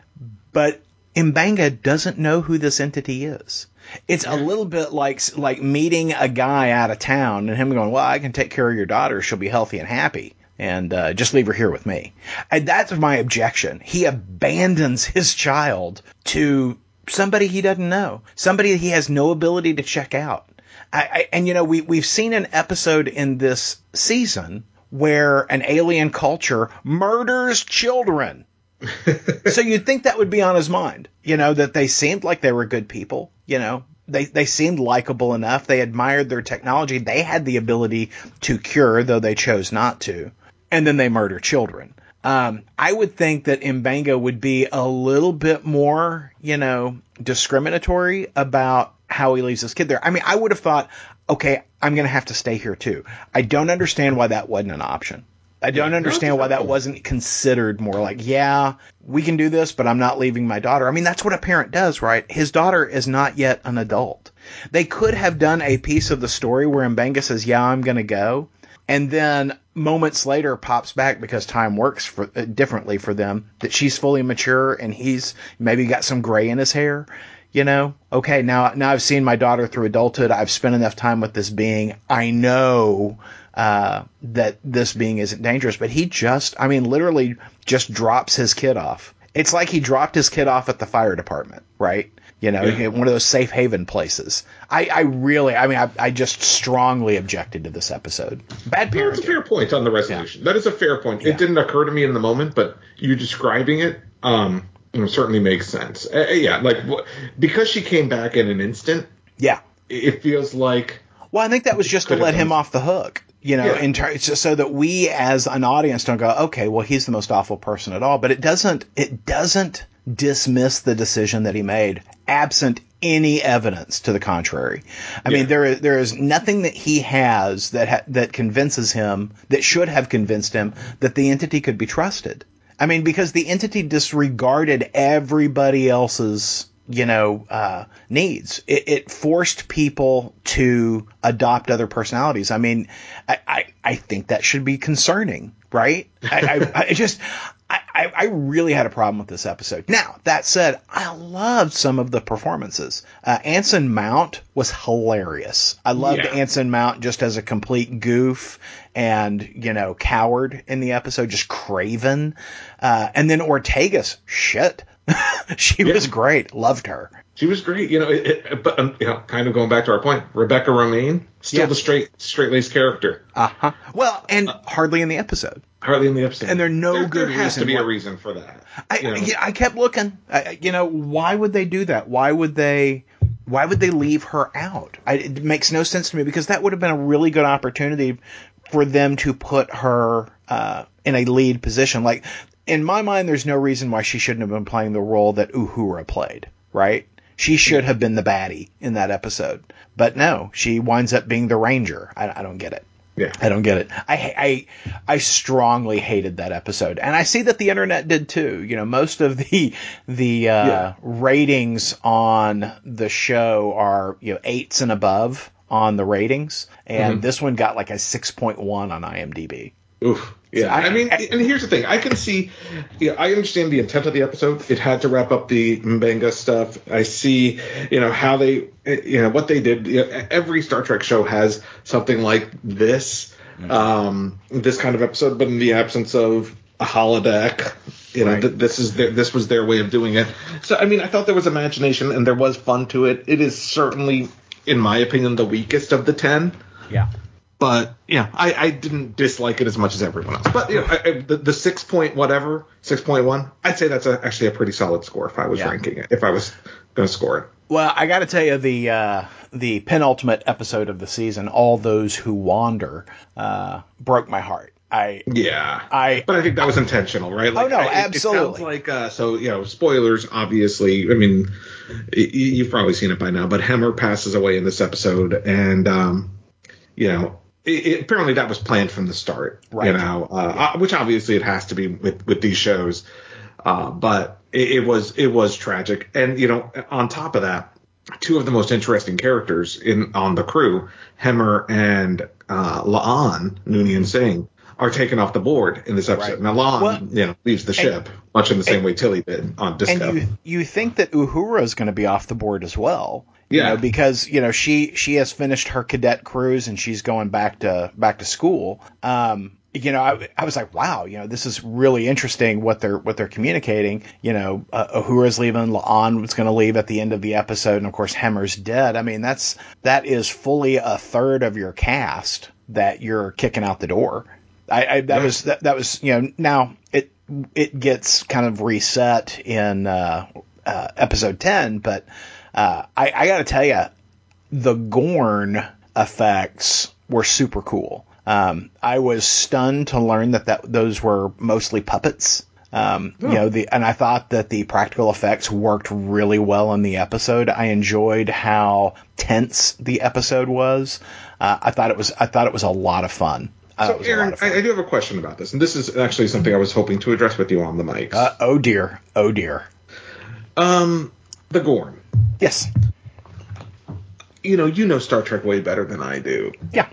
but M'Benga doesn't know who this entity is. It's a little bit like like meeting a guy out of town and him going, "Well, I can take care of your daughter; she'll be healthy and happy." and uh, just leave her here with me. And that's my objection. He abandons his child to somebody he doesn't know, somebody he has no ability to check out. I, I, and you know, we we've seen an episode in this season where an alien culture murders children. so you'd think that would be on his mind, you know, that they seemed like they were good people, you know, they, they seemed likable enough. They admired their technology. They had the ability to cure, though they chose not to and then they murder children. Um, I would think that M'Benga would be a little bit more, you know, discriminatory about how he leaves his kid there. I mean, I would have thought, okay, I'm going to have to stay here too. I don't understand why that wasn't an option. I don't yeah, understand why that wasn't considered more like, yeah, we can do this, but I'm not leaving my daughter. I mean, that's what a parent does, right? His daughter is not yet an adult. They could have done a piece of the story where M'Benga says, yeah, I'm going to go and then moments later pops back because time works for uh, differently for them that she's fully mature and he's maybe got some gray in his hair you know okay now now i've seen my daughter through adulthood i've spent enough time with this being i know uh, that this being isn't dangerous but he just i mean literally just drops his kid off it's like he dropped his kid off at the fire department right you know, yeah. one of those safe haven places. I, I really, I mean, I, I, just strongly objected to this episode. Bad parenting. That's a fair point on the resolution. Yeah. That is a fair point. Yeah. It didn't occur to me in the moment, but you describing it, um, certainly makes sense. Uh, uh yeah, like because she came back in an instant. Yeah, it feels like. Well, I think that was just to let him off the hook you know, yeah. in ter- so that we as an audience don't go, okay, well, he's the most awful person at all. But it doesn't, it doesn't dismiss the decision that he made absent any evidence to the contrary. I yeah. mean, there is there is nothing that he has that ha- that convinces him that should have convinced him that the entity could be trusted. I mean, because the entity disregarded everybody else's you know uh, needs. It, it, forced people to adopt other personalities. I mean, I I, I think that should be concerning, right? I, I, I just I, I, really had a problem with this episode. Now, that said, I loved some of the performances. Uh, Anson Mount was hilarious. I loved yeah. Anson Mount just as a complete goof and, you know, coward in the episode, just craven. Uh, and then Ortegas shit. she yeah. was great. Loved her. She was great. You know, it, it, but um, you know, kind of going back to our point, Rebecca Romijn still yeah. the straight straight laced character. Uh huh. Well, and uh, hardly in the episode. Hardly in the episode. And there no there, good there has reason. to be why. a reason for that. I, you know? yeah, I kept looking. I, you know, why would they do that? Why would they? Why would they leave her out? I, it makes no sense to me because that would have been a really good opportunity for them to put her uh, in a lead position. Like in my mind, there's no reason why she shouldn't have been playing the role that Uhura played. Right? She should have been the baddie in that episode, but no, she winds up being the ranger. I, I don't get it. Yeah. I don't get it. I, I I strongly hated that episode, and I see that the internet did too. You know, most of the the uh, yeah. ratings on the show are you know eights and above on the ratings, and mm-hmm. this one got like a six point one on IMDb. Oof. Yeah, so I, I, mean, I, and here's the thing: I can see, you know, I understand the intent of the episode. It had to wrap up the M'Benga stuff. I see, you know, how they, you know, what they did. You know, every Star Trek show has something like this, mm-hmm. um, this kind of episode, but in the absence of a holodeck, you know, right. th- this is their, this was their way of doing it. So, I mean, I thought there was imagination and there was fun to it. It is certainly, in my opinion, the weakest of the ten. Yeah. But yeah, I, I didn't dislike it as much as everyone else. But you know, I, I, the, the six point whatever, six point one, I'd say that's a, actually a pretty solid score if I was yeah. ranking it, if I was going to score it. Well, I got to tell you the uh, the penultimate episode of the season, all those who wander, uh, broke my heart. I yeah, I but I think that was intentional, right? Like, oh no, I, absolutely. It sounds like uh, so you know, spoilers. Obviously, I mean, you've probably seen it by now, but Hemmer passes away in this episode, and um, you know, it, it, apparently that was planned from the start, right. you know, uh, uh, which obviously it has to be with with these shows. Uh, but it, it was it was tragic, and you know, on top of that, two of the most interesting characters in on the crew, Hemmer and uh, La'an, Noonien Singh, are taken off the board in this episode. Right. Now La'an, Well, you know, leaves the ship much in the same and- way Tilly did on Disco. and you you think that Uhura is going to be off the board as well. You Yeah. know, because you know she she has finished her cadet cruise and she's going back to back to school. Um, you know, I, I was like, wow, you know, this is really interesting what they're what they're communicating. You know, uh, Uhura's leaving, La'an was going to leave at the end of the episode, and of course Hemmer's dead. I mean, that's that is fully a third of your cast that you're kicking out the door. I, I that Yeah. was that, that was you know now it it gets kind of reset in uh, uh, episode ten, but uh, I, I got to tell you, the Gorn effects were super cool. Um, I was stunned to learn that, that those were mostly puppets. Um, You know, the and I thought that the practical effects worked really well in the episode. I enjoyed how tense the episode was. Uh, I thought it was I thought it was a lot of fun. So a lot Aaron. I, I do have a question about this, and this is actually something I was hoping to address with you on the mics. Uh, oh dear, oh dear. um, the Gorn. Yes, You know, you know Star Trek way better than I do. yeah.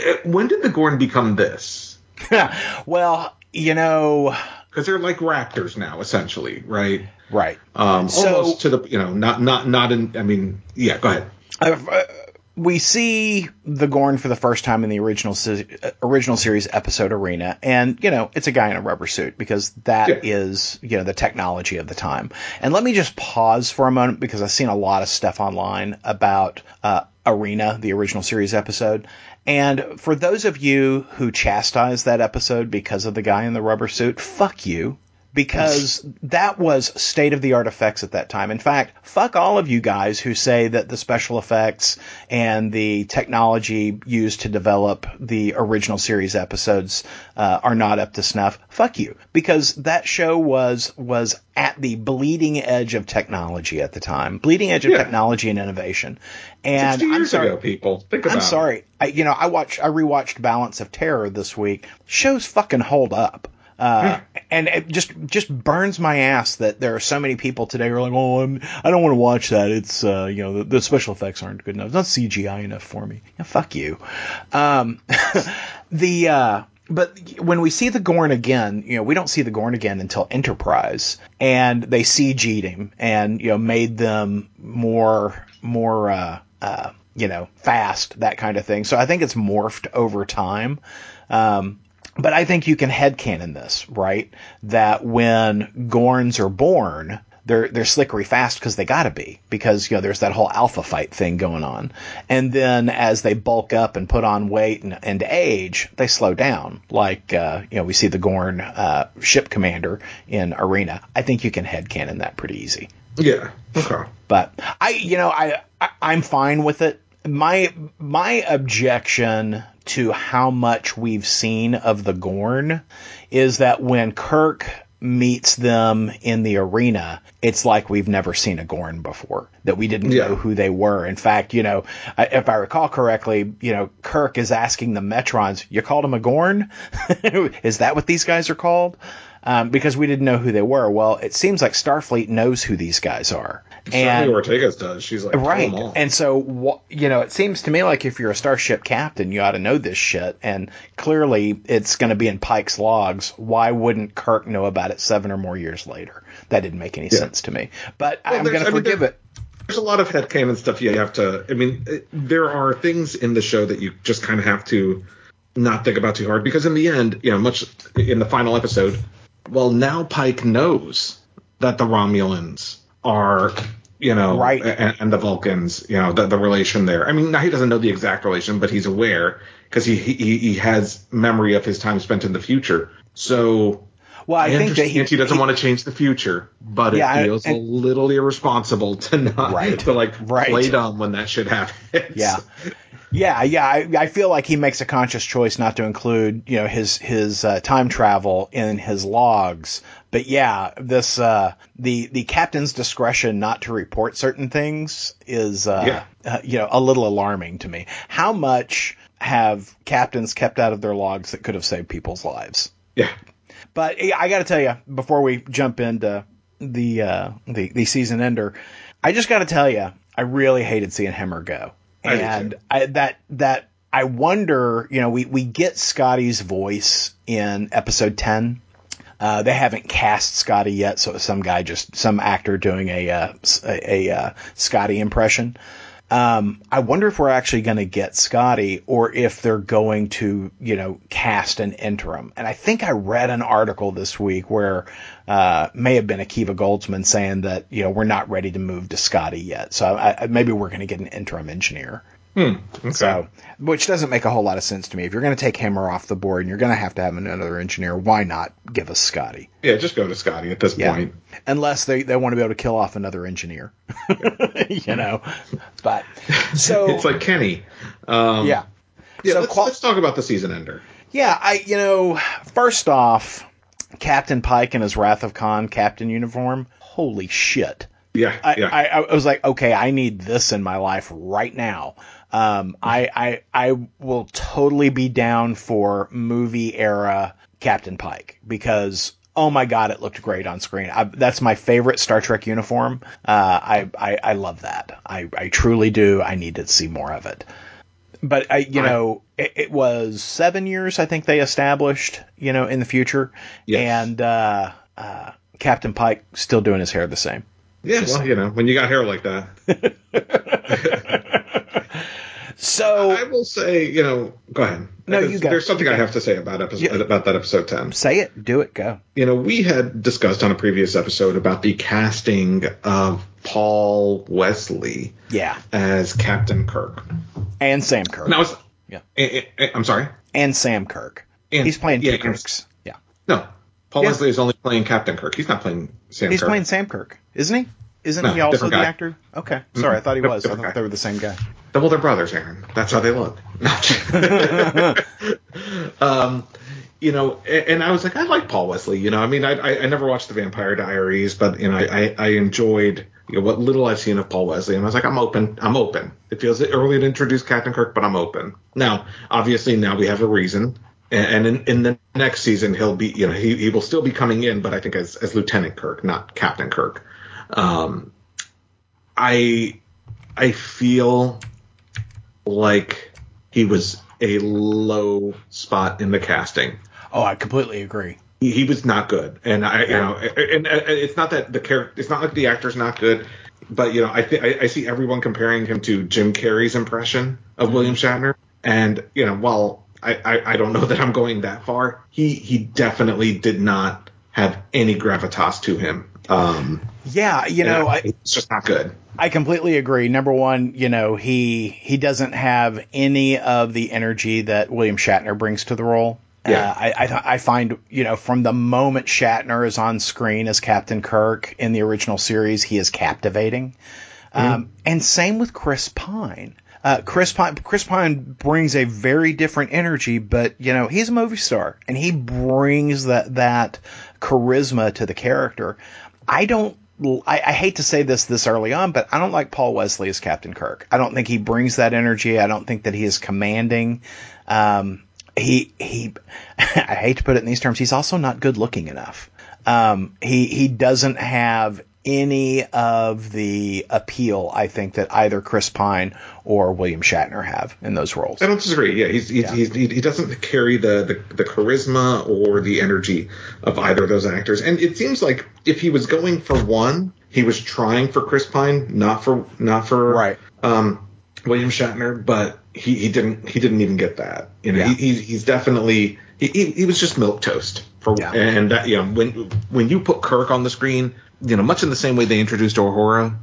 Uh, When did the Gorn become this? well, you know, Because they're like raptors now, essentially, right? right. Um, So- almost to the, you know, not not not in. I mean, yeah. Go ahead. Uh, uh, we see the Gorn for the first time in the original se- uh, original series episode arena, and you know it's a guy in a rubber suit because that is Yeah. you know the technology of the time. And let me just pause for a moment because I've seen a lot of stuff online about uh, Arena, the original series episode. And for those of you who chastise that episode because of the guy in the rubber suit, fuck you because that was state of the art effects at that time. In fact, fuck all of you guys who say that the special effects and the technology used to develop the original series episodes uh, are not up to snuff. Fuck you, because that show was was at the bleeding edge of technology at the time, bleeding edge of Yeah. technology and innovation. And I'm years sorry, ago, people. Think about I'm it. sorry. I, you know, I watched, I rewatched Balance of Terror this week. Shows fucking hold up. Uh, and it just just burns my ass that there are so many people today who are like, oh, I'm, I don't want to watch that. It's uh, you know the, the special effects aren't good enough. It's not CGI enough for me. Yeah, fuck you. Um, the uh, but when we see the Gorn again, you know, we don't see the Gorn again until Enterprise, and they CG'd him and you know made them more more uh, uh, you know fast that kind of thing. So I think it's morphed over time. Um, but I think you can headcanon this, right? That when Gorns are born, they're they're slickery fast because they gotta be because you know there's that whole alpha fight thing going on, and then as they bulk up and put on weight and, and age, they slow down. Like uh, you know we see the Gorn uh, ship commander in Arena. I think you can headcanon that pretty easy. Yeah. Okay. But I, you know, I, I I'm fine with it. My my objection to how much we've seen of the Gorn is that when Kirk meets them in the arena, it's like we've never seen a Gorn before. That we didn't Yeah. know who they were. In fact, you know, I- if I recall correctly, you know, Kirk is asking the Metrons, "You called him a Gorn? is that what these guys are called?" Um, because we didn't know who they were. Well, it seems like Starfleet knows who these guys are. Certainly Ortegas does. She's like, Right. And so, you know, it seems to me like if you're a starship captain, you ought to know this shit. And clearly it's going to be in Pike's logs. Why wouldn't Kirk know about it seven or more years later? That didn't make any sense to me. But I'm going to mean, forgive there- it. There's a lot of headcanon stuff you have to. I mean, it- there are things in the show that you just kind of have to not think about too hard because in the end, you know, much in the final episode, well, now Pike knows that the Romulans are, you know, Right. and, and the Vulcans, you know, the, the relation there. I mean, now he doesn't know the exact relation, but he's aware because he, he he has memory of his time spent in the future. So Well, I, I, think that he, he, doesn't he- want to change the future, but Yeah, it feels a and- little irresponsible to not Right, to like right. play dumb when that shit happens. Yeah. Yeah, yeah, I, I feel like he makes a conscious choice not to include, you know, his his uh, time travel in his logs. But yeah, this uh, the the captain's discretion not to report certain things is, uh, Yeah. uh, you know, a little alarming to me. How much have captains kept out of their logs that could have saved people's lives? yeah. But I got to tell you, before we jump into the uh, the the season ender. I just got to tell you, I really hated seeing Hemmer go, and. I, that that I wonder. You know, we we get Scotty's voice in episode ten. Uh, they haven't cast Scotty yet, so some guy just some actor doing a uh, a, a uh, Scotty impression. Um, I wonder if we're actually going to get Scotty or if they're going to, you know, cast an interim. And I think I read an article this week where uh, may have been Akiva Goldsman saying that, you know, we're not ready to move to Scotty yet. So I, I, maybe we're going to get an interim engineer. Hmm. Okay. So, which doesn't make a whole lot of sense to me. If you're going to take Hemmer off the board and you're going to have to have another engineer, why not give us Scotty? yeah, just go to Scotty at this Yeah. point. Unless they, they want to be able to kill off another engineer, you know. But so it's like Kenny. Um, yeah, Yeah. So let's, qual- let's talk about the season ender. Yeah, I you know, first off, Captain Pike in his Wrath of Khan captain uniform. Holy shit. Yeah. I, yeah. I, I was like, okay, I need this in my life right now. Um, I, I I will totally be down for movie era Captain Pike because oh my god, it looked great on screen. I, that's my favorite Star Trek uniform. Uh, I, I I love that. I, I truly do. I need to see more of it. But I, you I- know, it, it was seven years. I think they established, you know, in the future, Yes. and uh, uh, Captain Pike still doing his hair the same. yeah. Well, you know, when you got hair like that, So I will say, you know, go ahead. No, you go. There's something I have to say about episode Yeah. about that episode ten. say it, do it, go. You know, we had discussed on a previous episode about the casting of Paul Wesley Yeah, as Captain Kirk. and Sam Kirk. Now, it's, Yeah. eh, I'm sorry. and Sam Kirk. And- He's playing yeah, Kirks. Yeah, No, Paul Yeah. Wesley is only playing Captain Kirk. He's not playing Sam he's Kirk. playing Sam Kirk, isn't he? Isn't No, he also the guy. actor? Okay, sorry, I thought he was. I thought guy. they were the same guy. Double their brothers, Aaron. That's how they look. um, you know, and I was like, I like Paul Wesley. You know, I mean, I, I, I never watched the Vampire Diaries, but you know, I, I, I enjoyed you know what little I've seen of Paul Wesley, and I was like, I'm open. I'm open. It feels early to introduce Captain Kirk, but I'm open. Now, obviously, now we have a reason. And and in, in the next season, he'll be, you know, he, he will still be coming in, but I think as, as Lieutenant Kirk, not Captain Kirk. Um, I I feel like he was a low spot in the casting. Oh, I completely agree. He, he was not good, and I, you know, and, and it's not that the character, it's not like the actor's not good, but you know, I think I I see everyone comparing him to Jim Carrey's impression of William Shatner, and you know, while I, I, I don't know that I'm going that far, he he definitely did not have any gravitas to him. Um, Yeah, you know, I, it's just not good. I completely agree. Number one, you know, he he doesn't have any of the energy that William Shatner brings to the role. Yeah. Uh, I, I I find you know from the moment Shatner is on screen as Captain Kirk in the original series, he is captivating. Um, and same with Chris Pine. Uh, Chris Pine Chris Pine brings a very different energy, but you know he's a movie star and he brings that that charisma to the character. I don't. I, I hate to say this this early on, but I don't like Paul Wesley as Captain Kirk. I don't think he brings that energy. I don't think that he is commanding. Um, he he. I hate to put it in these terms. He's also not good looking enough. Um, he he doesn't have any of the appeal I think that either Chris Pine or William Shatner have in those roles. I don't disagree. Yeah, he's, he's, Yeah. he's he, he doesn't carry the, the the charisma or the energy of either of those actors. And it seems like if he was going for one, he was trying for Chris Pine, not for not for Right. um, William Shatner. But he, he didn't he didn't even get that. You know, Yeah. he, he's he's definitely he, he, he was just milk toast for Yeah. and that you know when when you put Kirk on the screen, you know, much in the same way they introduced Uhura.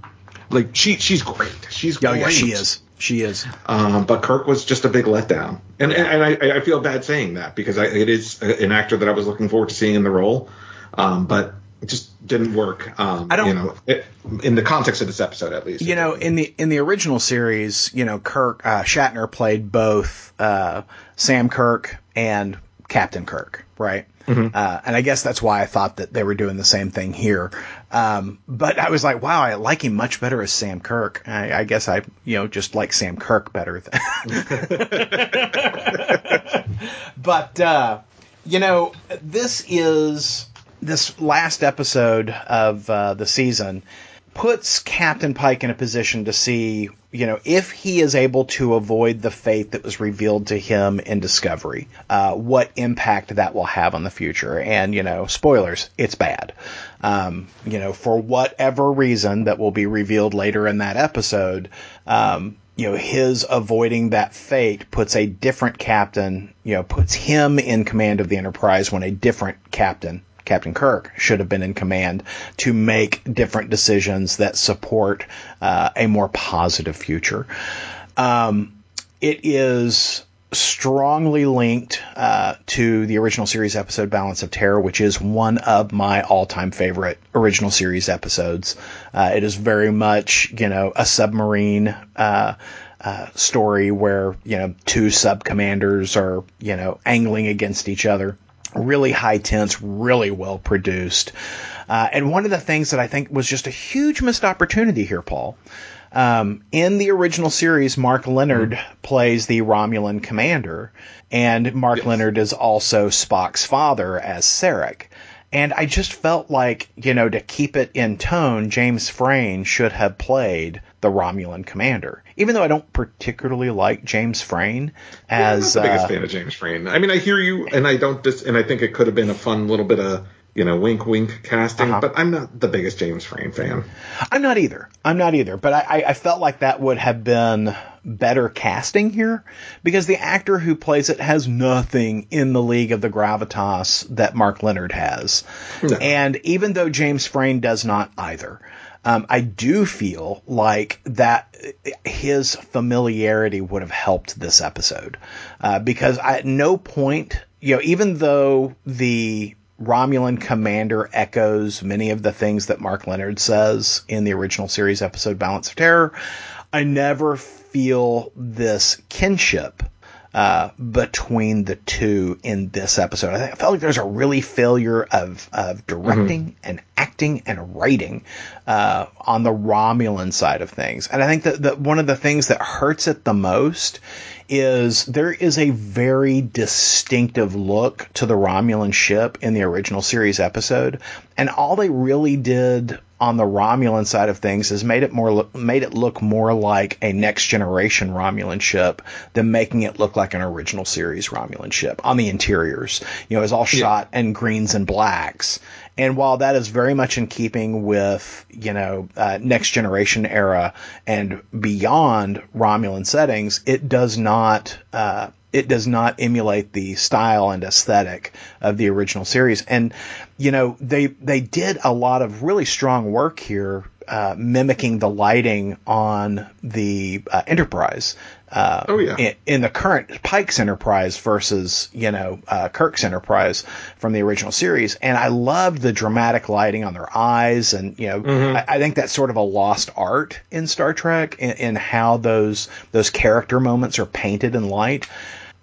Like she she's great. She's great. yeah, she is. She is. Um, but Kirk was just a big letdown, and and, and I, I feel bad saying that because I, it is an actor that I was looking forward to seeing in the role, um, but it just didn't work. Um, I don't- you know, it, in the context of this episode at least. You know, in the in the original series, you know, Kirk uh, Shatner played both uh, Sam Kirk and Captain Kirk, right? Uh, and I guess that's why I thought that they were doing the same thing here. Um, but I was like, wow, I like him much better as Sam Kirk. I, I guess I, you know, just like Sam Kirk better. but uh, you know, this is this last episode of uh, the season puts Captain Pike in a position to see, you know, if he is able to avoid the fate that was revealed to him in Discovery, uh, what impact that will have on the future. And, you know, spoilers, it's bad. Um, you know, for whatever reason that will be revealed later in that episode, um, you know, his avoiding that fate puts a different captain, you know, puts him in command of the Enterprise when a different captain Captain Kirk should have been in command to make different decisions that support uh, a more positive future. Um, it is strongly linked uh, to the original series episode Balance of Terror, which is one of my all-time favorite original series episodes. Uh, it is very much, you know, a submarine uh, uh story where you know two sub commanders are you know angling against each other really high tense, really well produced. Uh, and one of the things that I think was just a huge missed opportunity here, Paul. Um, in the original series, Mark Lenard mm-hmm. plays the Romulan commander, and Mark yes. Lenard is also Spock's father as Sarek. And I just felt like, you know, to keep it in tone, James Frain should have played the Romulan commander. Even though I don't particularly like James Frain as I'm not the biggest uh, fan of James Frain. I mean, I hear you, and I don't dis- and I think it could have been a fun little bit of you know, wink, wink casting, uh-huh. but I'm not the biggest James Frain fan. I'm not either. I'm not either. But I, I felt like that would have been better casting here because the actor who plays it has nothing in the league of the gravitas that Mark Lenard has. No. And even though James Frain does not either, um, I do feel like that his familiarity would have helped this episode uh, because at no point, you know, even though the Romulan commander echoes many of the things that Mark Lenard says in the original series episode Balance of Terror, I never feel this kinship uh, between the two in this episode. I, I felt like there's a really failure of, of directing mm-hmm. and acting and writing uh, on the Romulan side of things. And I think that, that one of the things that hurts it the most is there is a very distinctive look to the Romulan ship in the original series episode, and all they really did on the Romulan side of things has made it more made it look more like a next generation Romulan ship than making it look like an original series Romulan ship on the interiors. You know, it's all shot yeah. in greens and blacks. And while that is very much in keeping with, you know, uh, next generation era and beyond Romulan settings, it does not, uh, it does not emulate the style and aesthetic of the original series. And, you know, they, they did a lot of really strong work here, uh, mimicking the lighting on the uh, Enterprise. Uh, oh yeah. In, in, the current Pike's Enterprise versus you know uh, Kirk's Enterprise from the original series, and I loved the dramatic lighting on their eyes, and you know mm-hmm. I, I, think that's sort of a lost art in Star Trek in, in how those those character moments are painted in light.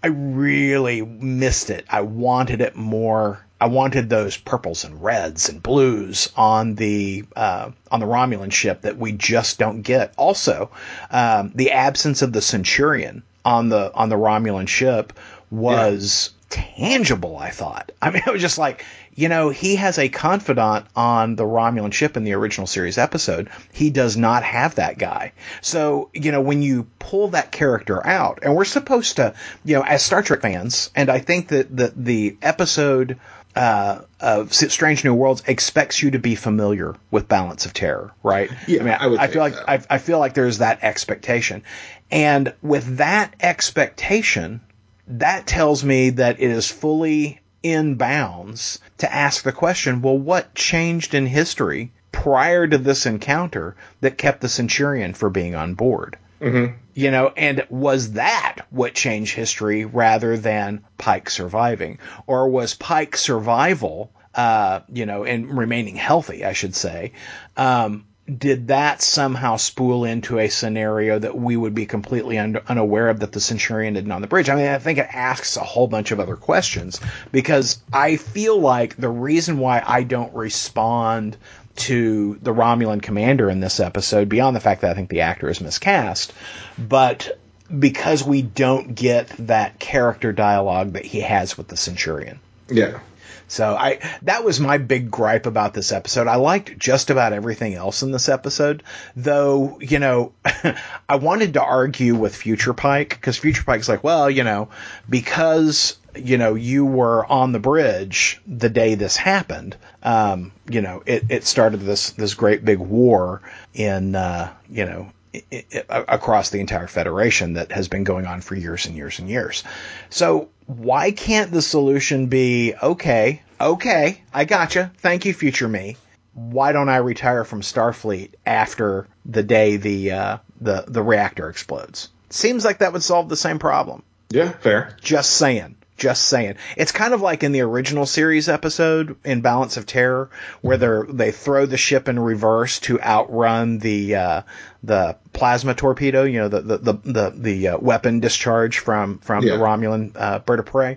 I really missed it. I wanted it more I wanted those purples and reds and blues on the uh, on the Romulan ship that we just don't get. Also, um, the absence of the Centurion on the on the Romulan ship was yeah. tangible. I thought. I mean, it was just like you know he has a confidant on the Romulan ship in the original series episode. He does not have that guy. So you know when you pull that character out, and we're supposed to, you know, as Star Trek fans, and I think that the the episode uh, of Strange New Worlds expects you to be familiar with Balance of Terror, right? Yeah, I mean, I, I, I feel like I, I, feel like there's that expectation, and with that expectation, that tells me that it is fully in bounds to ask the question: Well, what changed in history prior to this encounter that kept the Centurion for being on board? Mm-hmm. You know, and was that what changed history rather than Pike surviving? Or was Pike survival, uh, you know, and remaining healthy, I should say, um, did that somehow spool into a scenario that we would be completely un- unaware of that the Centurion didn't on the bridge? I mean, I think it asks a whole bunch of other questions because I feel like the reason why I don't respond to the Romulan commander in this episode, beyond the fact that I think the actor is miscast, but because we don't get that character dialogue that he has with the Centurion. Yeah. So I that was my big gripe about this episode. I liked just about everything else in this episode, though, you know, I wanted to argue with Future Pike because Future Pike's like, well, you know, because you know you were on the bridge the day this happened, um, you know, it, it started this this great big war in uh, you know it, it, across the entire federation that has been going on for years and years and years. So why can't the solution be okay, okay, I gotcha. Thank you, future me. Why don't I retire from Starfleet after the day the uh, the the reactor explodes? Seems like that would solve the same problem. Yeah, fair. Just saying. Just saying. It's kind of like in the original series episode in Balance of Terror, where they they throw the ship in reverse to outrun the uh, the plasma torpedo, you know, the the the the, the uh, weapon discharge from from yeah. the Romulan uh, bird of prey.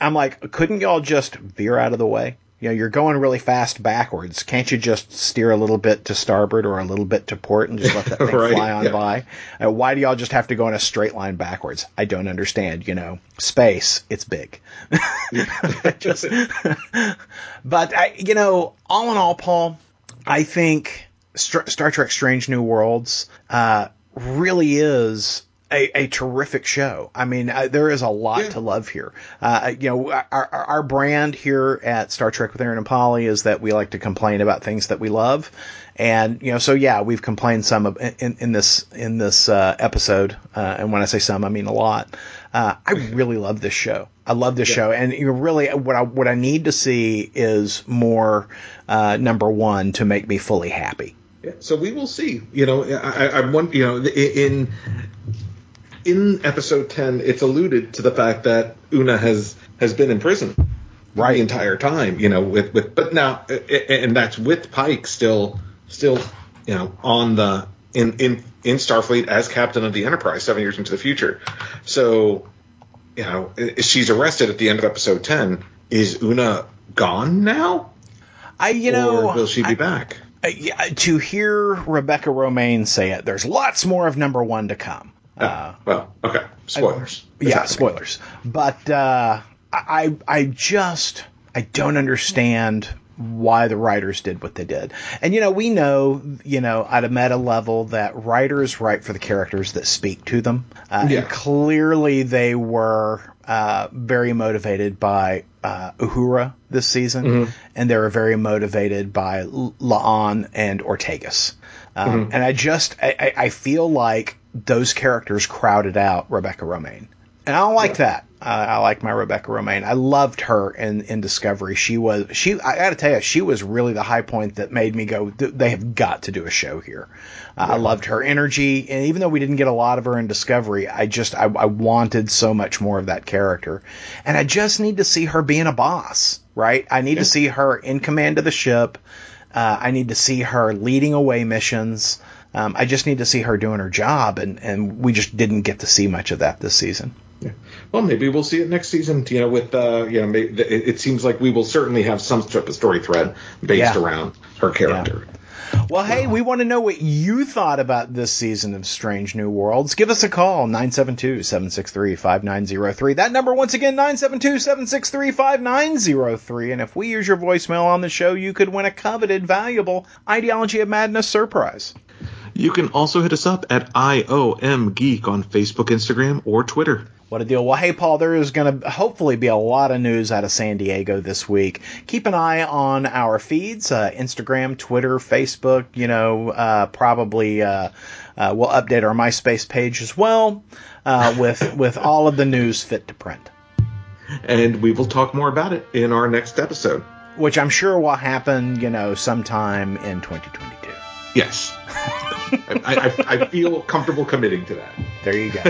I'm like, couldn't y'all just veer out of the way? You know, you're going really fast backwards. Can't you just steer a little bit to starboard or a little bit to port and just let that thing right, fly on yeah. by? Uh, why do y'all just have to go in a straight line backwards? I don't understand. You know, space, it's big. just, but I, you know, all in all, Paul, I think Star Trek: Strange New Worlds uh, really is a, a, terrific show. I mean, uh, there is a lot yeah. to love here. Uh, you know, our, our brand here at Star Trek with Aaron and Polly is that we like to complain about things that we love, and you know, so yeah, we've complained some of, in, in this in this uh, episode, uh, and when I say some, I mean a lot. Uh, I really love this show. I love this yeah. show, and you really what I what I need to see is more uh, number one to make me fully happy. Yeah, so we will see. You know, I, I want you know in in episode 10, it's alluded to the fact that Una has has been in prison right the entire time, you know, with with but now and that's with Pike still still, you know, on the in in in Starfleet as captain of the Enterprise 7 years into the future. So, you know, she's arrested at the end of episode 10. Is Una gone now? I you know, or will she be I, back? yeah, to hear Rebecca Romijn say it, there's lots more of number one to come. Uh, well, okay. Spoilers. I, yeah, spoilers. But uh, I I just I don't understand why the writers did what they did. And you know, we know, you know, at a meta level that writers write for the characters that speak to them. Uh, yeah. And clearly they were uh, very motivated by uh, Uhura this season, mm-hmm. and they were very motivated by La'an and Ortegas. Um, mm-hmm. And I just I, I feel like those characters crowded out Rebecca Romijn. And I don't like yeah. that. Uh, I like my Rebecca Romijn. I loved her in, in Discovery. She was she. I got to tell you, she was really the high point that made me go. They have got to do a show here. Uh, yeah. I loved her energy, and even though we didn't get a lot of her in Discovery, I just I, I wanted so much more of that character, and I just need to see her being a boss. Right? I need yeah. to see her in command of the ship. Uh, I need to see her leading away missions. Um, I just need to see her doing her job, and, and we just didn't get to see much of that this season. Yeah. Well, maybe we'll see it next season. You know, with uh, you know, it, it, seems like we will certainly have some type of story thread based yeah. around her character. Yeah. Well, hey, we want to know what you thought about this season of Strange New Worlds. Give us a call, 972-763-5903. That number, once again, 972-763-5903. And if we use your voicemail on the show, you could win a coveted, valuable Ideology of Madness surprise. You can also hit us up at IOM Geek on Facebook, Instagram, or Twitter. What a deal. Well, hey, Paul, there is going to hopefully be a lot of news out of San Diego this week. Keep an eye on our feeds uh, Instagram, Twitter, Facebook. You know, uh, probably uh, uh we'll update our MySpace page as well uh, with, with all of the news fit to print. And we will talk more about it in our next episode. Which I'm sure will happen, you know, sometime in 2022. Yes. I, I, I, feel comfortable committing to that. There you go.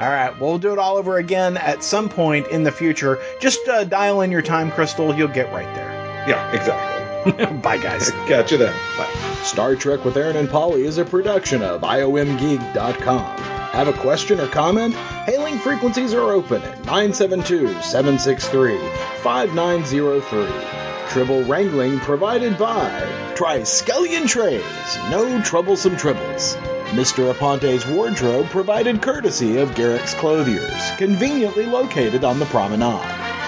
all right, we'll do it all over again at some point in the future. Just uh, dial in your time crystal. You'll get right there. Yeah, exactly. Bye, guys. Catch you then. Bye. Star Trek with Aaron and Polly is a production of IOMgeek.com. Have a question or comment? Hailing frequencies are open at 972 763 5903. Tribble wrangling provided by Triskelion Trays, no troublesome tribbles. Mr. Aponte's wardrobe provided courtesy of Garak's Clothiers, conveniently located on the promenade.